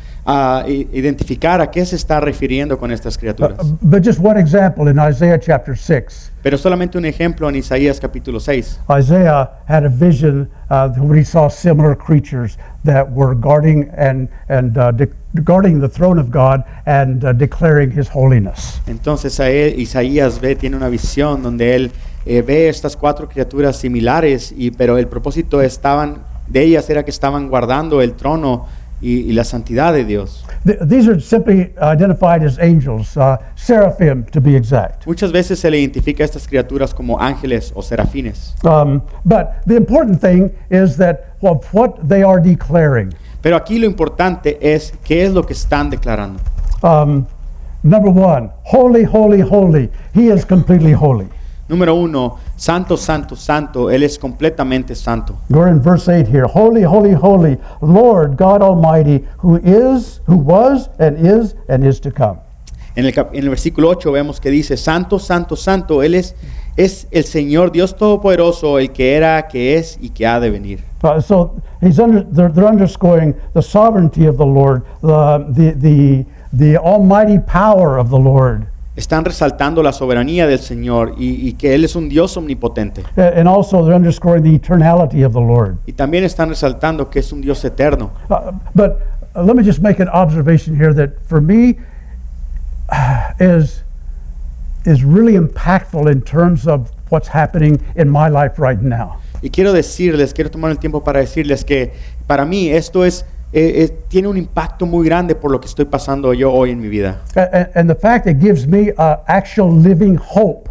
i- identificar a qué se está refiriendo con estas criaturas. Uh, but just one example in Isaiah chapter 6. Pero solamente un ejemplo en Isaías capítulo 6. Isaiah had a vision uh, when he saw similar creatures that were guarding and, and uh, de- guarding the throne of God and uh, declaring his holiness. Entonces Isaías ve, tiene una visión donde él eh, ve estas cuatro criaturas similares, y, pero el propósito estaban, de ellas era que estaban guardando el trono y, y la santidad de Dios. Th- these are simply identified as angels, uh, seraphim to be exact. Muchas veces se le identifica a estas criaturas como ángeles o serafines. Um, but the important thing is that of what they are declaring. Pero aquí lo importante es qué es lo que están declarando. Um, number one, holy, holy, holy. He is completely holy. Número uno, santo, santo, santo, Él es completamente santo. We're in verse 8 here. Holy, holy, holy, Lord God Almighty, who is, who was, and is, and is to come. En el, en el versículo 8 vemos que dice, santo, santo, santo, Él es, es el Señor Dios Todopoderoso, el que era, que es y que ha de venir. Uh, so he's under, they're, they're underscoring the sovereignty of the Lord, the, the, the, the almighty power of the Lord, Están resaltando la soberanía del Señor y, y que Él es un Dios omnipotente. And also they're underscoring the eternality of the Lord. Y también están resaltando que es un Dios eterno. Uh, but uh, let me just make an observation here that for me is is really impactful in terms of what's happening in my life right now. Y quiero decirles, quiero tomar el tiempo para decirles que para mí esto es, eh, eh, tiene un impacto muy grande por lo que estoy pasando yo hoy en mi vida. A- a- And, the fact it gives me uh, actual living hope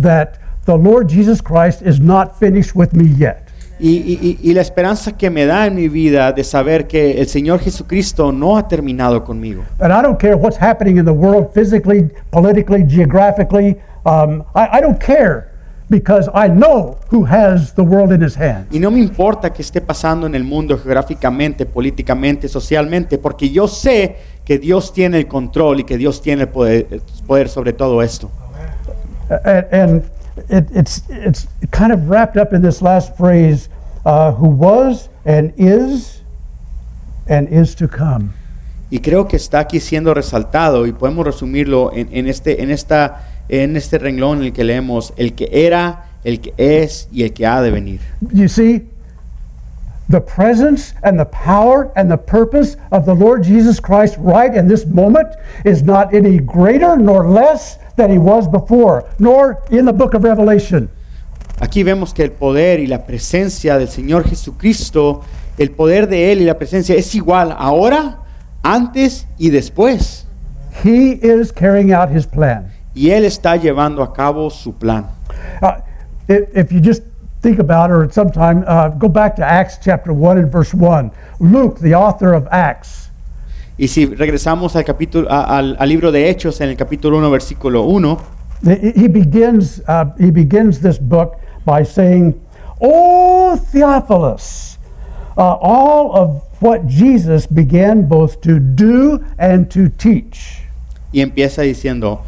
that the Lord Jesus Christ is not finished with me yet. Y, y- y- y la esperanza que me da en mi vida de saber que el Señor Jesucristo no ha terminado conmigo. And I don't care what's happening in the world physically, politically, geographically. Um, I, I don't care because I know who has the world in his hands. Y no me importa que esté pasando en el mundo geográficamente, políticamente, socialmente, porque yo sé que Dios tiene el control y que Dios tiene el poder, el poder sobre todo esto. And, and it, it's, it's kind of wrapped up in this last phrase uh, who was and is and is to come. Y creo que está aquí siendo resaltado y podemos resumirlo en, en este, en, esta, en este renglón en el que leemos el que era, el que es y el que ha de venir. You see, the presence and the power and the purpose of the Lord Jesus Christ right in this moment is not any greater nor less than he was before, nor in the book of Revelation. Aquí vemos que el poder y la presencia del Señor Jesucristo, el poder de Él y la presencia es igual ahora, antes y después. He is carrying out his plan. Y Él está llevando a cabo su plan. Uh, if you just think about it, or sometime uh, go back to Acts chapter 1 and verse 1. Luke, the author of Acts, Y si regresamos al, capítulo, a- al, al libro de Hechos en el capítulo 1, versículo 1, he he begins, uh, he begins this book by saying, O Theophilus, uh, all of what Jesus began both to do and to teach. y empieza diciendo,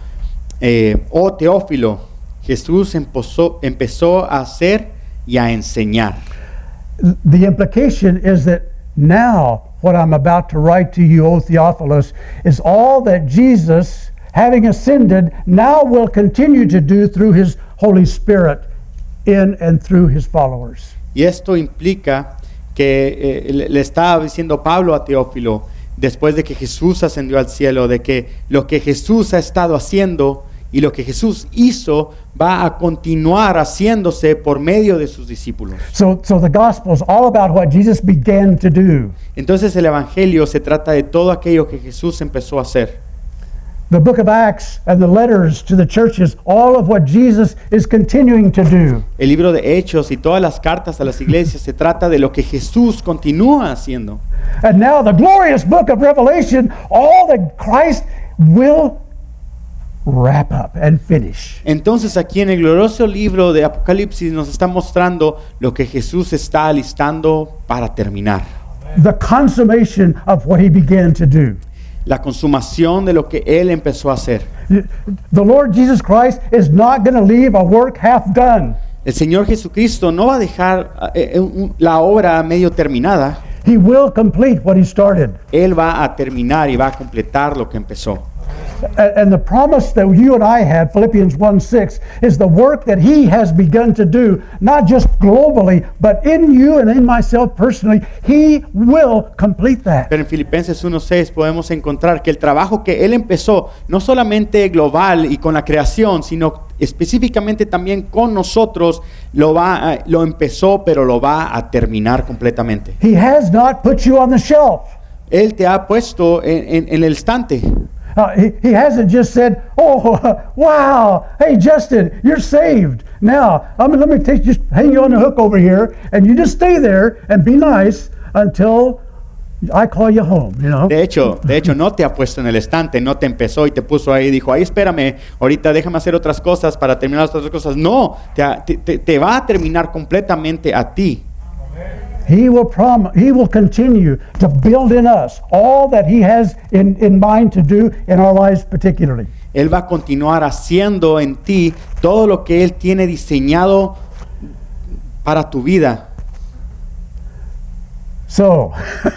eh, oh Teófilo, Jesús empezó, empezó a hacer y a enseñar. The implication is that now what I'm about to write to you, O Theophilus, is all that Jesus, having ascended, now will continue to do through his Holy Spirit in and through his followers. Y esto implica que eh, le, le estaba diciendo Pablo a Teófilo después de que Jesús ascendió al cielo, de que lo que Jesús ha estado haciendo y lo que Jesús hizo va a continuar haciéndose por medio de sus discípulos. So, so the gospel is all about what Jesus began to do. Entonces el Evangelio se trata de todo aquello que Jesús empezó a hacer. The book of Acts and the letters to the churches, all of what Jesus is continuing to do. El libro de Hechos y todas las cartas a las iglesias se trata de lo que Jesús continúa haciendo. And now the glorious book of Revelation, all that Christ will wrap up and finish. Entonces aquí en el glorioso libro de Apocalipsis nos está mostrando lo que Jesús está alistando para terminar. The consummation of what he began to do. La consumación de lo que Él empezó a hacer. The Lord Jesus Christ is not going to leave a work half done. El Señor Jesucristo no va a dejar eh, eh, la obra medio terminada. He will complete what he started. Él va a terminar y va a completar lo que empezó. And the promise that you and I have, Philippians 1 6, is the work that He has begun to do, not just globally, but in you and in myself personally. He will complete that. Pero en Filipenses 1.6 podemos encontrar que el trabajo que Él empezó, no solamente global y con la creación, sino específicamente también con nosotros, lo, va, a- lo empezó, pero lo va a terminar completamente. He has not put you on the shelf. Él te ha puesto en, en- en el estante. Uh, he, he hasn't just said, "Oh, wow, hey Justin, you're saved." Now, I mean, let me take just hang you on the hook over here, and you just stay there and be nice until I call you home. You know. De hecho, de hecho, no te ha puesto en el estante, no te empezó y te puso ahí y dijo, ahí espérame, ahorita déjame hacer otras cosas para terminar las otras cosas. No, te, te- te- va a terminar completamente a ti. He will prom- He will continue to build in us all that He has in, in mind to do in our lives, particularly. Él va a continuar haciendo en ti todo lo que Él tiene diseñado para tu vida. So,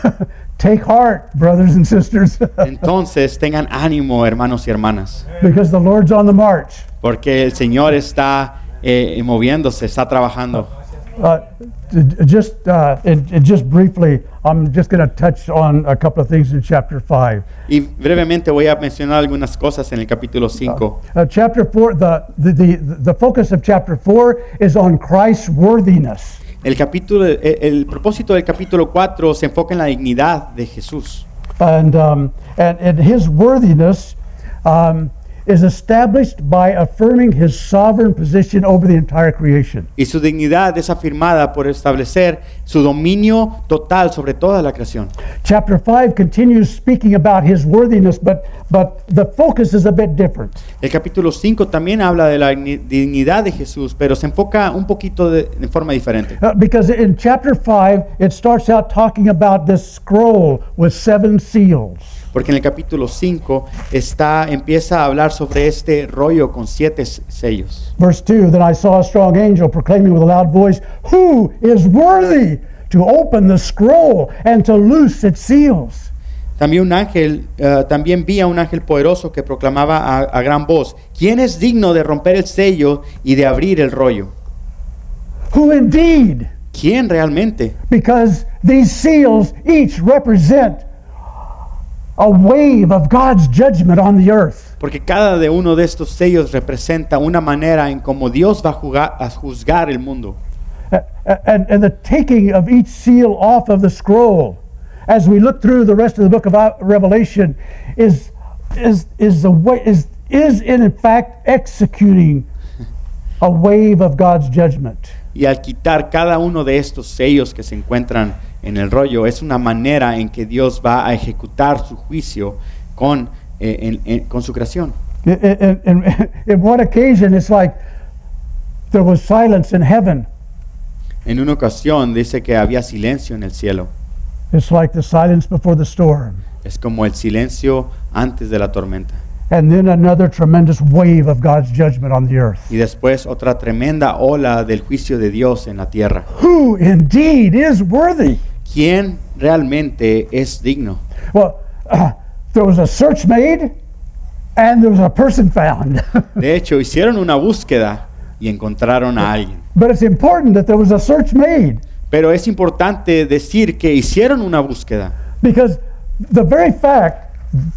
take heart, brothers and sisters, Entonces tengan ánimo, hermanos y hermanas, because the Lord's on the march. porque el Señor está eh, moviéndose, está trabajando. Uh, just, uh, and, and just briefly, I'm just going to touch on a couple of things in chapter five. Y brevemente voy a mencionar algunas cosas en el capítulo 5. Uh, chapter four, the, the, the, the focus of chapter four is on Christ's worthiness. El, capítulo, el, el propósito del capítulo 4 se enfoca en la dignidad de Jesús. And, um, and, and his worthiness um, is established by affirming his sovereign position over the entire creation. Y su dignidad es afirmada por establecer su dominio total sobre toda la creación. Chapter 5 continues speaking about his worthiness, but, but the focus is a bit different. El capítulo 5 también habla de la dignidad de Jesús, pero se enfoca un poquito de, de forma diferente. Uh, because in chapter 5, it starts out talking about this scroll with seven seals. Porque en el capítulo 5 está, empieza a hablar sobre este rollo con siete sellos. Verse 2 Then I saw a strong angel proclaiming with a loud voice, Who is worthy to open the scroll and to loose its seals? También un ángel, eh, también vi a un ángel poderoso que proclamaba a, a gran voz, ¿quién es digno de romper el sello y de abrir el rollo? Who indeed? ¿Quién realmente? Because these seals each represent a wave of God's judgment on the earth. Porque cada de uno de estos sellos representa una manera en cómo Dios va a, jugar- a juzgar el mundo. A- a- And, and the taking of each seal off of the scroll, as we look through the rest of the book of uh, Revelation, is, is, is, the way, is, is in fact executing a wave of God's judgment. Y al quitar cada uno de estos sellos que se encuentran en el rollo, es una manera en que Dios va a ejecutar su juicio con, eh, en- en- con su creación. In, in, in, one occasion, it's like there was silence in heaven. En una ocasión dice que había silencio en el cielo. It's like the silence before the storm. Es como el silencio antes de la tormenta. And then another tremendous wave of God's judgment on the earth. Y después otra tremenda ola del juicio de Dios en la tierra. Who indeed is worthy? ¿Quién realmente es digno? Well, uh, there was a search made and there was a person found. De hecho, hicieron una búsqueda y encontraron a alguien. but it's important that there was a search made. Pero es importante decir que hicieron una búsqueda. Because the very fact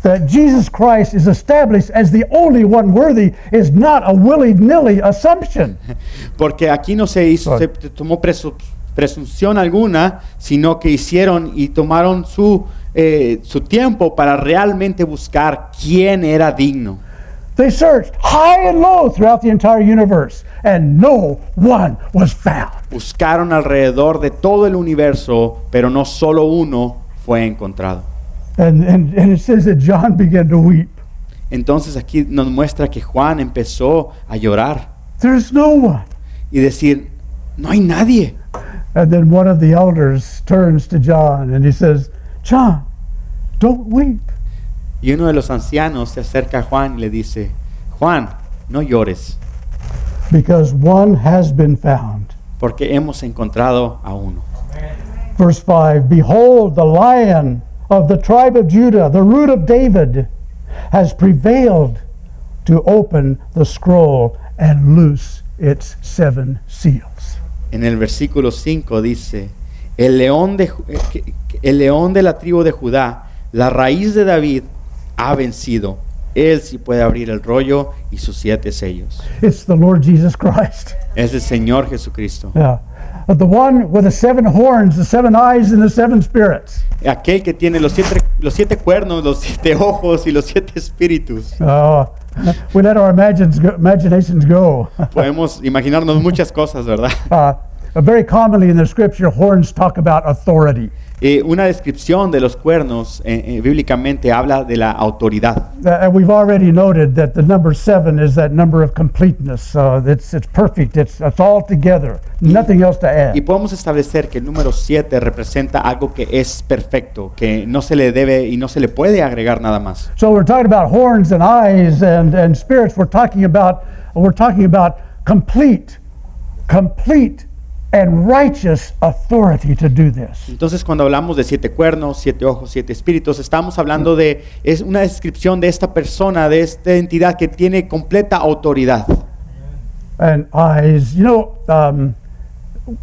that Jesus Christ is established as the only one worthy is not a willy nilly assumption. Porque aquí no se hizo, se tomó presu- presunción alguna, sino que hicieron y tomaron su, eh, su tiempo para realmente buscar quién era digno. They searched high and low throughout the entire universe, and no one was found. Buscaron alrededor de todo el universo, pero no solo uno fue encontrado. And, and, and it says that John began to weep. Entonces aquí nos muestra que Juan empezó a llorar There's no one. y decir, no hay nadie. And then one of the elders turns to John and he says, John, don't weep. Y uno de los ancianos se acerca a Juan y le dice, Juan, no llores, because one has been found. porque hemos encontrado a uno. Verse 5 Behold, the lion of the tribe of Judah, the root of David, has prevailed to open the scroll and loose its seven seals. En el versículo 5 dice, el león, de, eh, el león de la tribu de Judá, la raíz de David, ha vencido. Él sí puede abrir el rollo y sus siete sellos. It's the Lord Jesus Christ. Es el Señor Jesucristo. Yeah. Uh, The one with the seven horns, the seven eyes, and the seven spirits. Aquel que tiene los siete, los siete cuernos, los siete ojos y los siete espíritus. Uh, we let our imaginations go. Podemos imaginarnos muchas cosas, ¿verdad? Uh, very commonly in the scripture, horns talk about authority. Eh, una descripción de los cuernos eh, eh, bíblicamente habla de la autoridad. Uh, and we've already noted that the number seven is that number of completeness. Uh, it's, it's perfect. It's, it's all together. Nothing else to add. Y podemos establecer que el número 7 representa algo que es perfecto, que no se le debe y no se le puede agregar nada más. So we're talking about horns and eyes and, and spirits. We're talking about we're talking about complete, complete and righteous authority to do this. Entonces cuando hablamos de siete cuernos, siete ojos, siete espíritus, estamos hablando de, es una descripción de esta persona, de esta entidad que tiene completa autoridad. And eyes, you know, um,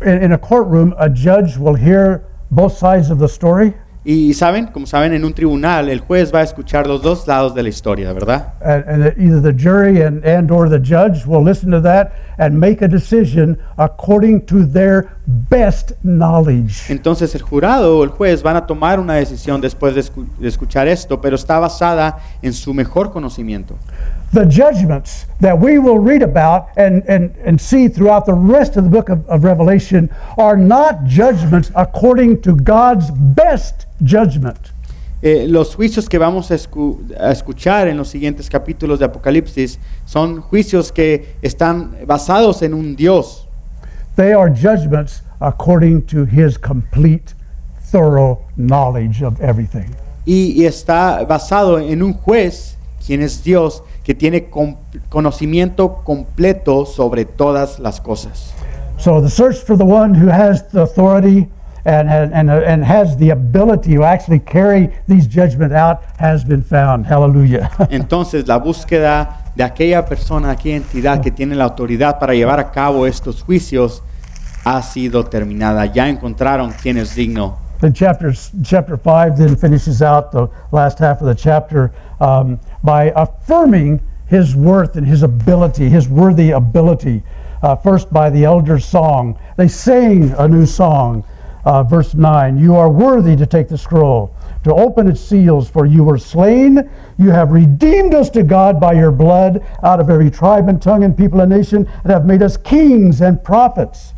in, in a courtroom, a judge will hear both sides of the story. Y saben, como saben, en un tribunal el juez va a escuchar los dos lados de la historia, ¿verdad? and, and that either the jury and, and or the judge will listen to that and make a decision according to their best knowledge. Entonces el jurado o el juez van a tomar una decisión después de, escu- de escuchar esto, pero está basada en su mejor conocimiento. The judgments that we will read about and, and, and see throughout the rest of the book of, of Revelation are not judgments according to God's best judgment. Eh, los juicios que vamos a, escu- a escuchar en los siguientes capítulos de Apocalipsis son juicios que están basados en un Dios. They are judgments according to his complete, thorough knowledge of everything. Y, y está basado en un juez, quien es Dios, que tiene com- conocimiento completo sobre todas las cosas. So the search for the one who has the authority and, and, and, and has the ability to actually carry these judgment out has been found. Hallelujah. Entonces la búsqueda de aquella persona, aquella entidad que tiene la autoridad para llevar a cabo estos juicios ha sido terminada. Ya encontraron quién es digno. Then chapter, chapter 5 then finishes out the last half of the chapter um, by affirming his worth and his ability, his worthy ability. Uh, first by the elder's song. They sing a new song. Uh, verse 9 You are worthy to take the scroll, to open its seals, for you were slain. You have redeemed us to God by your blood out of every tribe and tongue and people and nation, and have made us kings and prophets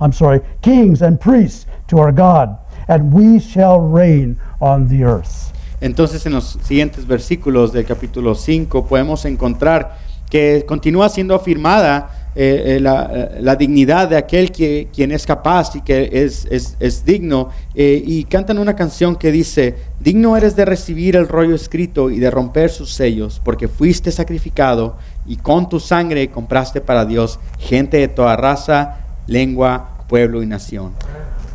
I'm sorry, kings and priests to our God, and we shall reign on the earth. Entonces en los siguientes versículos del capítulo 5 podemos encontrar que continúa siendo afirmada eh, eh, la, dignidad de aquel que, quien es capaz y que es, es- es digno. eh, y cantan una canción que dice, digno eres de recibir el rollo escrito y de romper sus sellos, porque fuiste sacrificado y con tu sangre compraste para Dios gente de toda raza, lengua, pueblo y nación.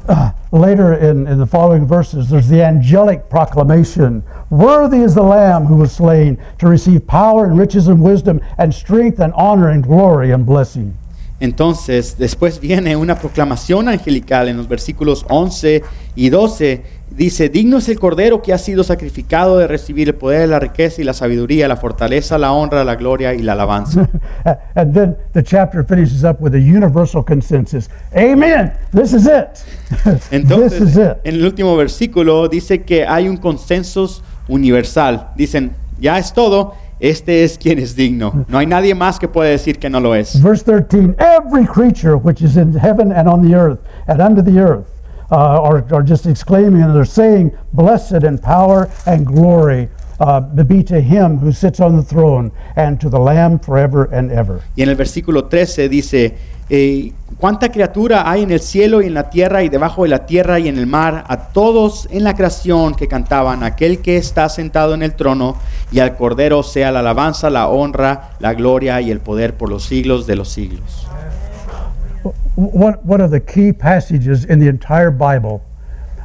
Uh, later in, in the following verses, there's the angelic proclamation Worthy is the Lamb who was slain to receive power and riches and wisdom and strength and honor and glory and blessing. Entonces, después viene una proclamación angelical en los versículos 11 y 12. Dice, digno es el Cordero que ha sido sacrificado de recibir el poder, la riqueza y la sabiduría, la fortaleza, la honra, la gloria y la alabanza. and then the chapter finishes up with a universal consensus. Amen. This is it. this is Entonces, it. en el último versículo dice que hay un consenso universal. Dicen, ya es todo, este es quien es digno. No hay nadie más que pueda decir que no lo es. Verse 13 Every creature which is in heaven and on the earth and under the earth uh, just exclaiming and they're saying, Blessed and power and glory uh, be to him who sits on the throne and to the Lamb forever and ever. Y en el versículo 13 dice, eh, ¿cuánta criatura hay en el cielo y en la tierra y debajo de la tierra y en el mar? A todos en la creación que cantaban, aquel que está sentado en el trono y al Cordero sea la alabanza, la honra, la gloria y el poder por los siglos de los siglos. One, one of the key passages in the entire Bible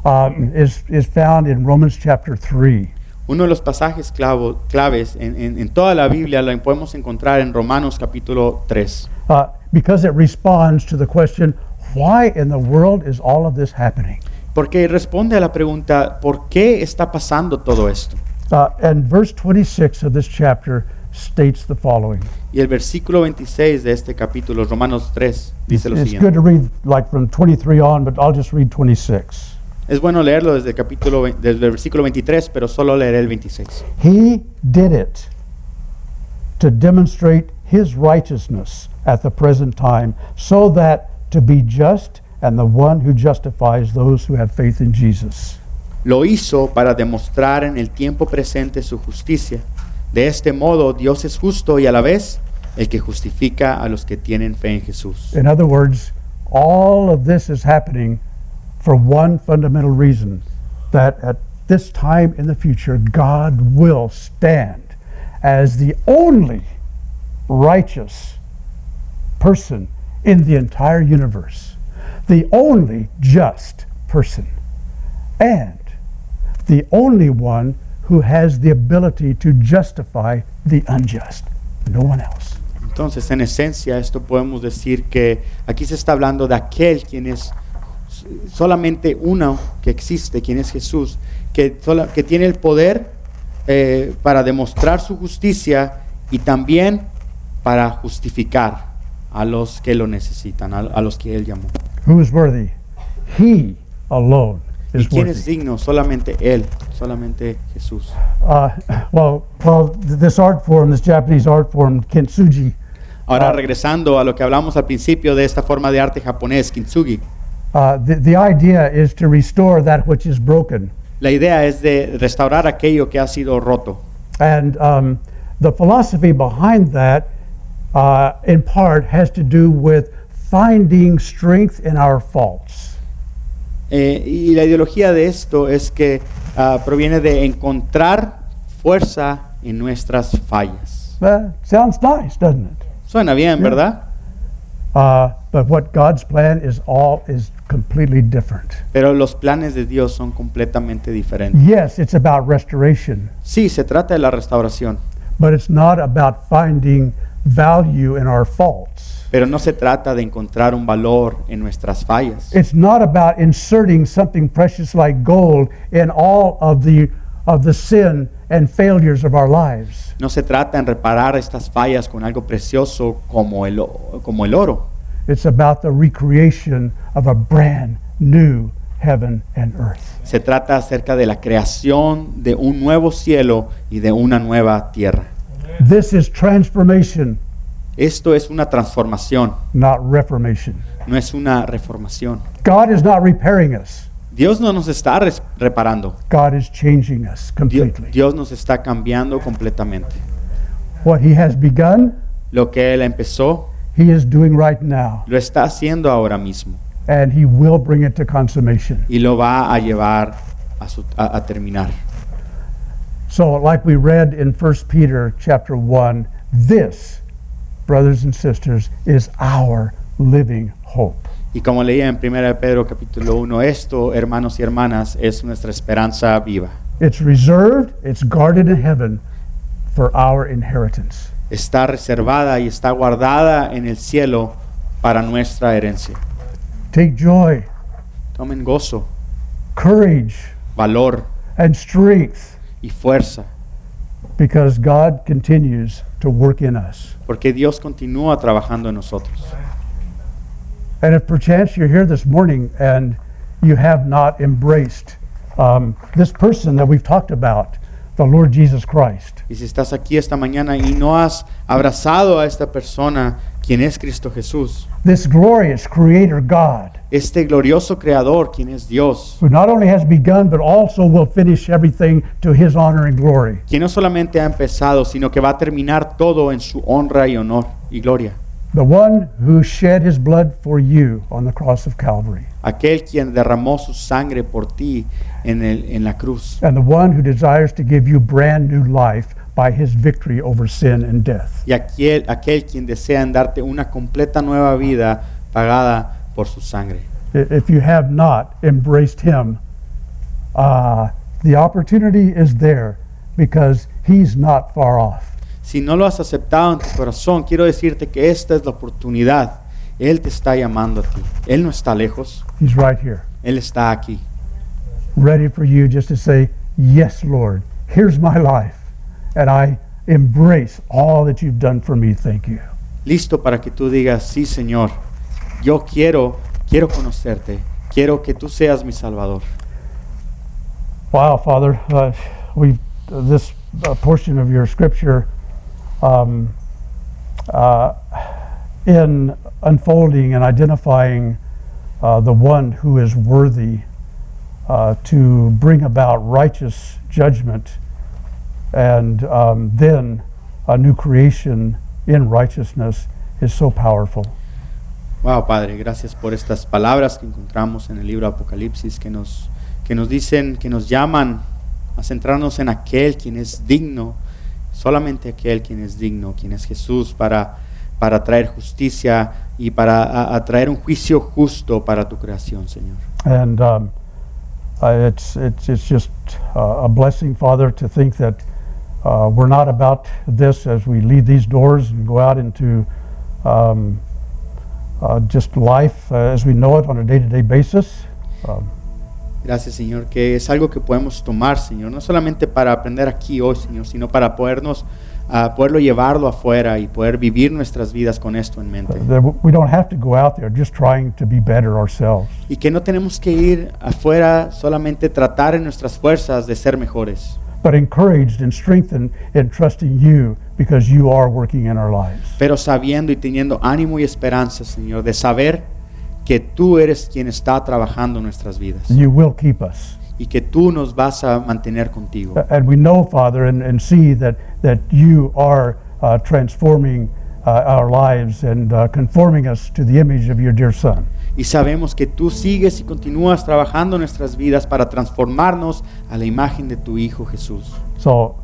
um, is, is found in Romans chapter 3. Uno de los pasajes clavo- claves en, en- en toda la Biblia lo podemos encontrar en Romanos capítulo 3, uh, because it responds to the question, why in the world is all of this happening? porque responde a la pregunta, ¿por qué está pasando todo esto? Uh, and verse 26 of this chapter states the following. Y el versículo 26 de este capítulo, Romanos 3, dice lo it's siguiente. good to read like from 23 on, but I'll just read 26. Es bueno leerlo desde el capítulo ve- desde el versículo 23, pero solo leeré el 26. He did it to demonstrate his righteousness at the present time, so that to be just and the one who justifies those who have faith in Jesus. Lo hizo para demostrar en el tiempo presente su justicia. De este modo, Dios es justo y a la vez el que justifica a los que tienen fe en Jesús. In other words, all of this is happening for one fundamental reason that at this time in the future, God will stand as the only righteous person in the entire universe, the only just person, and the only one who has the ability to justify the unjust. No one else. Entonces, en esencia, esto podemos decir que aquí se está hablando de aquel quien es solamente uno que existe, quien es Jesús, que, sola- que tiene el poder eh, para demostrar su justicia y también para justificar a los que lo necesitan, a, a los que Él llamó. Who is worthy? He alone ¿Y is quién es worthy. digno? Solamente Él, solamente Jesús. Uh, well, well, th- this art form, this Japanese art form, kintsugi, Ahora Ah. regresando a lo que hablamos al principio de esta forma de arte japonés, kintsugi. uh, the, the idea is to restore that which is broken. La idea es de restaurar aquello que ha sido roto. And um, the philosophy behind that, uh, in part, has to do with finding strength in our faults. Eh, y la ideología de esto es que ah, proviene de encontrar fuerza en nuestras fallas. Sounds nice, doesn't it? Suena bien, ¿verdad? Uh, but what God's plan is all is completely different. Pero los planes de Dios son completamente diferentes. Yes, it's about restoration, Sí, se trata de la restauración, but it's not about finding value in our faults. pero no se trata de encontrar un valor en nuestras fallas. It's not about inserting something precious like gold in all of the of the sin and failures of our lives. No se trata en reparar estas fallas con algo precioso como el, como el oro. It's about the recreation of a brand new heaven and earth. Se trata acerca de la creación de un nuevo cielo y de una nueva tierra. This is transformation, Esto es una transformación, not reformation. no es una reformación. God is not repairing us. Dios no nos está res- reparando, God is changing us Dio- completely. Dios nos está cambiando completamente. What he has begun, Lo que Él empezó, he is doing right now, lo está haciendo ahora mismo and he will bring it to consummation. y lo va a llevar a, su- a- a terminar. So, like we read in 1 Peter chapter 1, this, brothers and sisters, is our living hope. Y como leía en 1 de Pedro capítulo 1, esto, hermanos y hermanas, es nuestra esperanza viva. It's reserved, it's guarded in heaven for our inheritance. Está reservada y está guardada en el cielo para nuestra herencia. Take joy, Tomen gozo, courage, valor and strength y fuerza, because God continues to work in us. porque Dios continúa trabajando en nosotros. And if perchance you're here this morning and you have not embraced um, this person that we've talked about, the Lord Jesus Christ, Y si estás aquí esta mañana y no has abrazado a esta persona, quien es Cristo Jesús, this glorious Creator God, este glorioso Creador, quien es Dios, who not only has begun but also will finish everything to His honor and glory. quien no solamente ha empezado, sino que va a terminar todo en su honra y honor y gloria. The one who shed His blood for you on the cross of Calvary, Aquel quien derramó su sangre por ti en, el, en la cruz. and the one who desires to give you brand new life by His victory over sin and death. Y aquel, aquel quien desea darte una completa nueva vida pagada por su sangre. If you have not embraced Him, uh, the opportunity is there because He's not far off. Si no lo has aceptado en tu corazón, quiero decirte que esta es la oportunidad. Él te está llamando a ti. Él no está lejos. He's right here, Él está aquí. Ready for you just to say, Yes, Lord, here's my life, and I embrace all that you've done for me. Thank you. Listo para que tú digas, sí Señor, yo quiero, quiero conocerte. Quiero que tú seas mi Salvador. Wow, Father, uh, we this uh, portion of your scripture, um, uh, in unfolding and identifying uh, the one who is worthy uh, to bring about righteous judgment, and um, then a new creation in righteousness, is so powerful. Wow, Padre, gracias por estas palabras que encontramos en el libro Apocalipsis que nos, que nos dicen, que nos llaman a centrarnos en aquel quien es digno, solamente aquel quien es digno, quien es Jesús, para, para traer justicia y para a- a traer un juicio justo para tu creación, Señor. And um, it's, it's, it's just uh, a blessing, Father, to think that uh, we're not about this as we leave these doors and go out into um, uh, just life uh, as we know it on a day to day basis. Um, Gracias, Señor, que es algo que podemos tomar, Señor, no solamente para aprender aquí hoy, Señor, sino para podernos, ah, poderlo llevarlo afuera y poder vivir nuestras vidas con esto en mente. we don't have to go out there just trying to be better ourselves. Y que no tenemos que ir afuera solamente tratar en nuestras fuerzas de ser mejores, but encouraged and strengthened in trusting you because you are working in our lives. pero sabiendo y teniendo ánimo y esperanza, Señor, de saber que tú eres quien está trabajando en nuestras vidas You will keep us. Y que tú nos vas a mantener contigo. And we know, Father, and, and see that, that you are uh, transforming uh, our lives and uh, conforming us to the image of your dear Son. Y sabemos que tú sigues y continúas trabajando nuestras vidas para transformarnos a la imagen de tu Hijo Jesús. So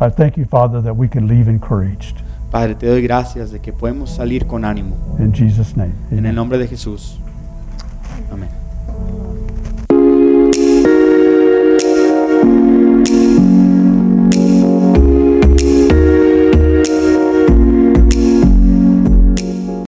I thank you, Father, that we can leave encouraged. Padre, te doy gracias de que podemos salir con ánimo. In Jesus' name. En el nombre de Jesús. Amén.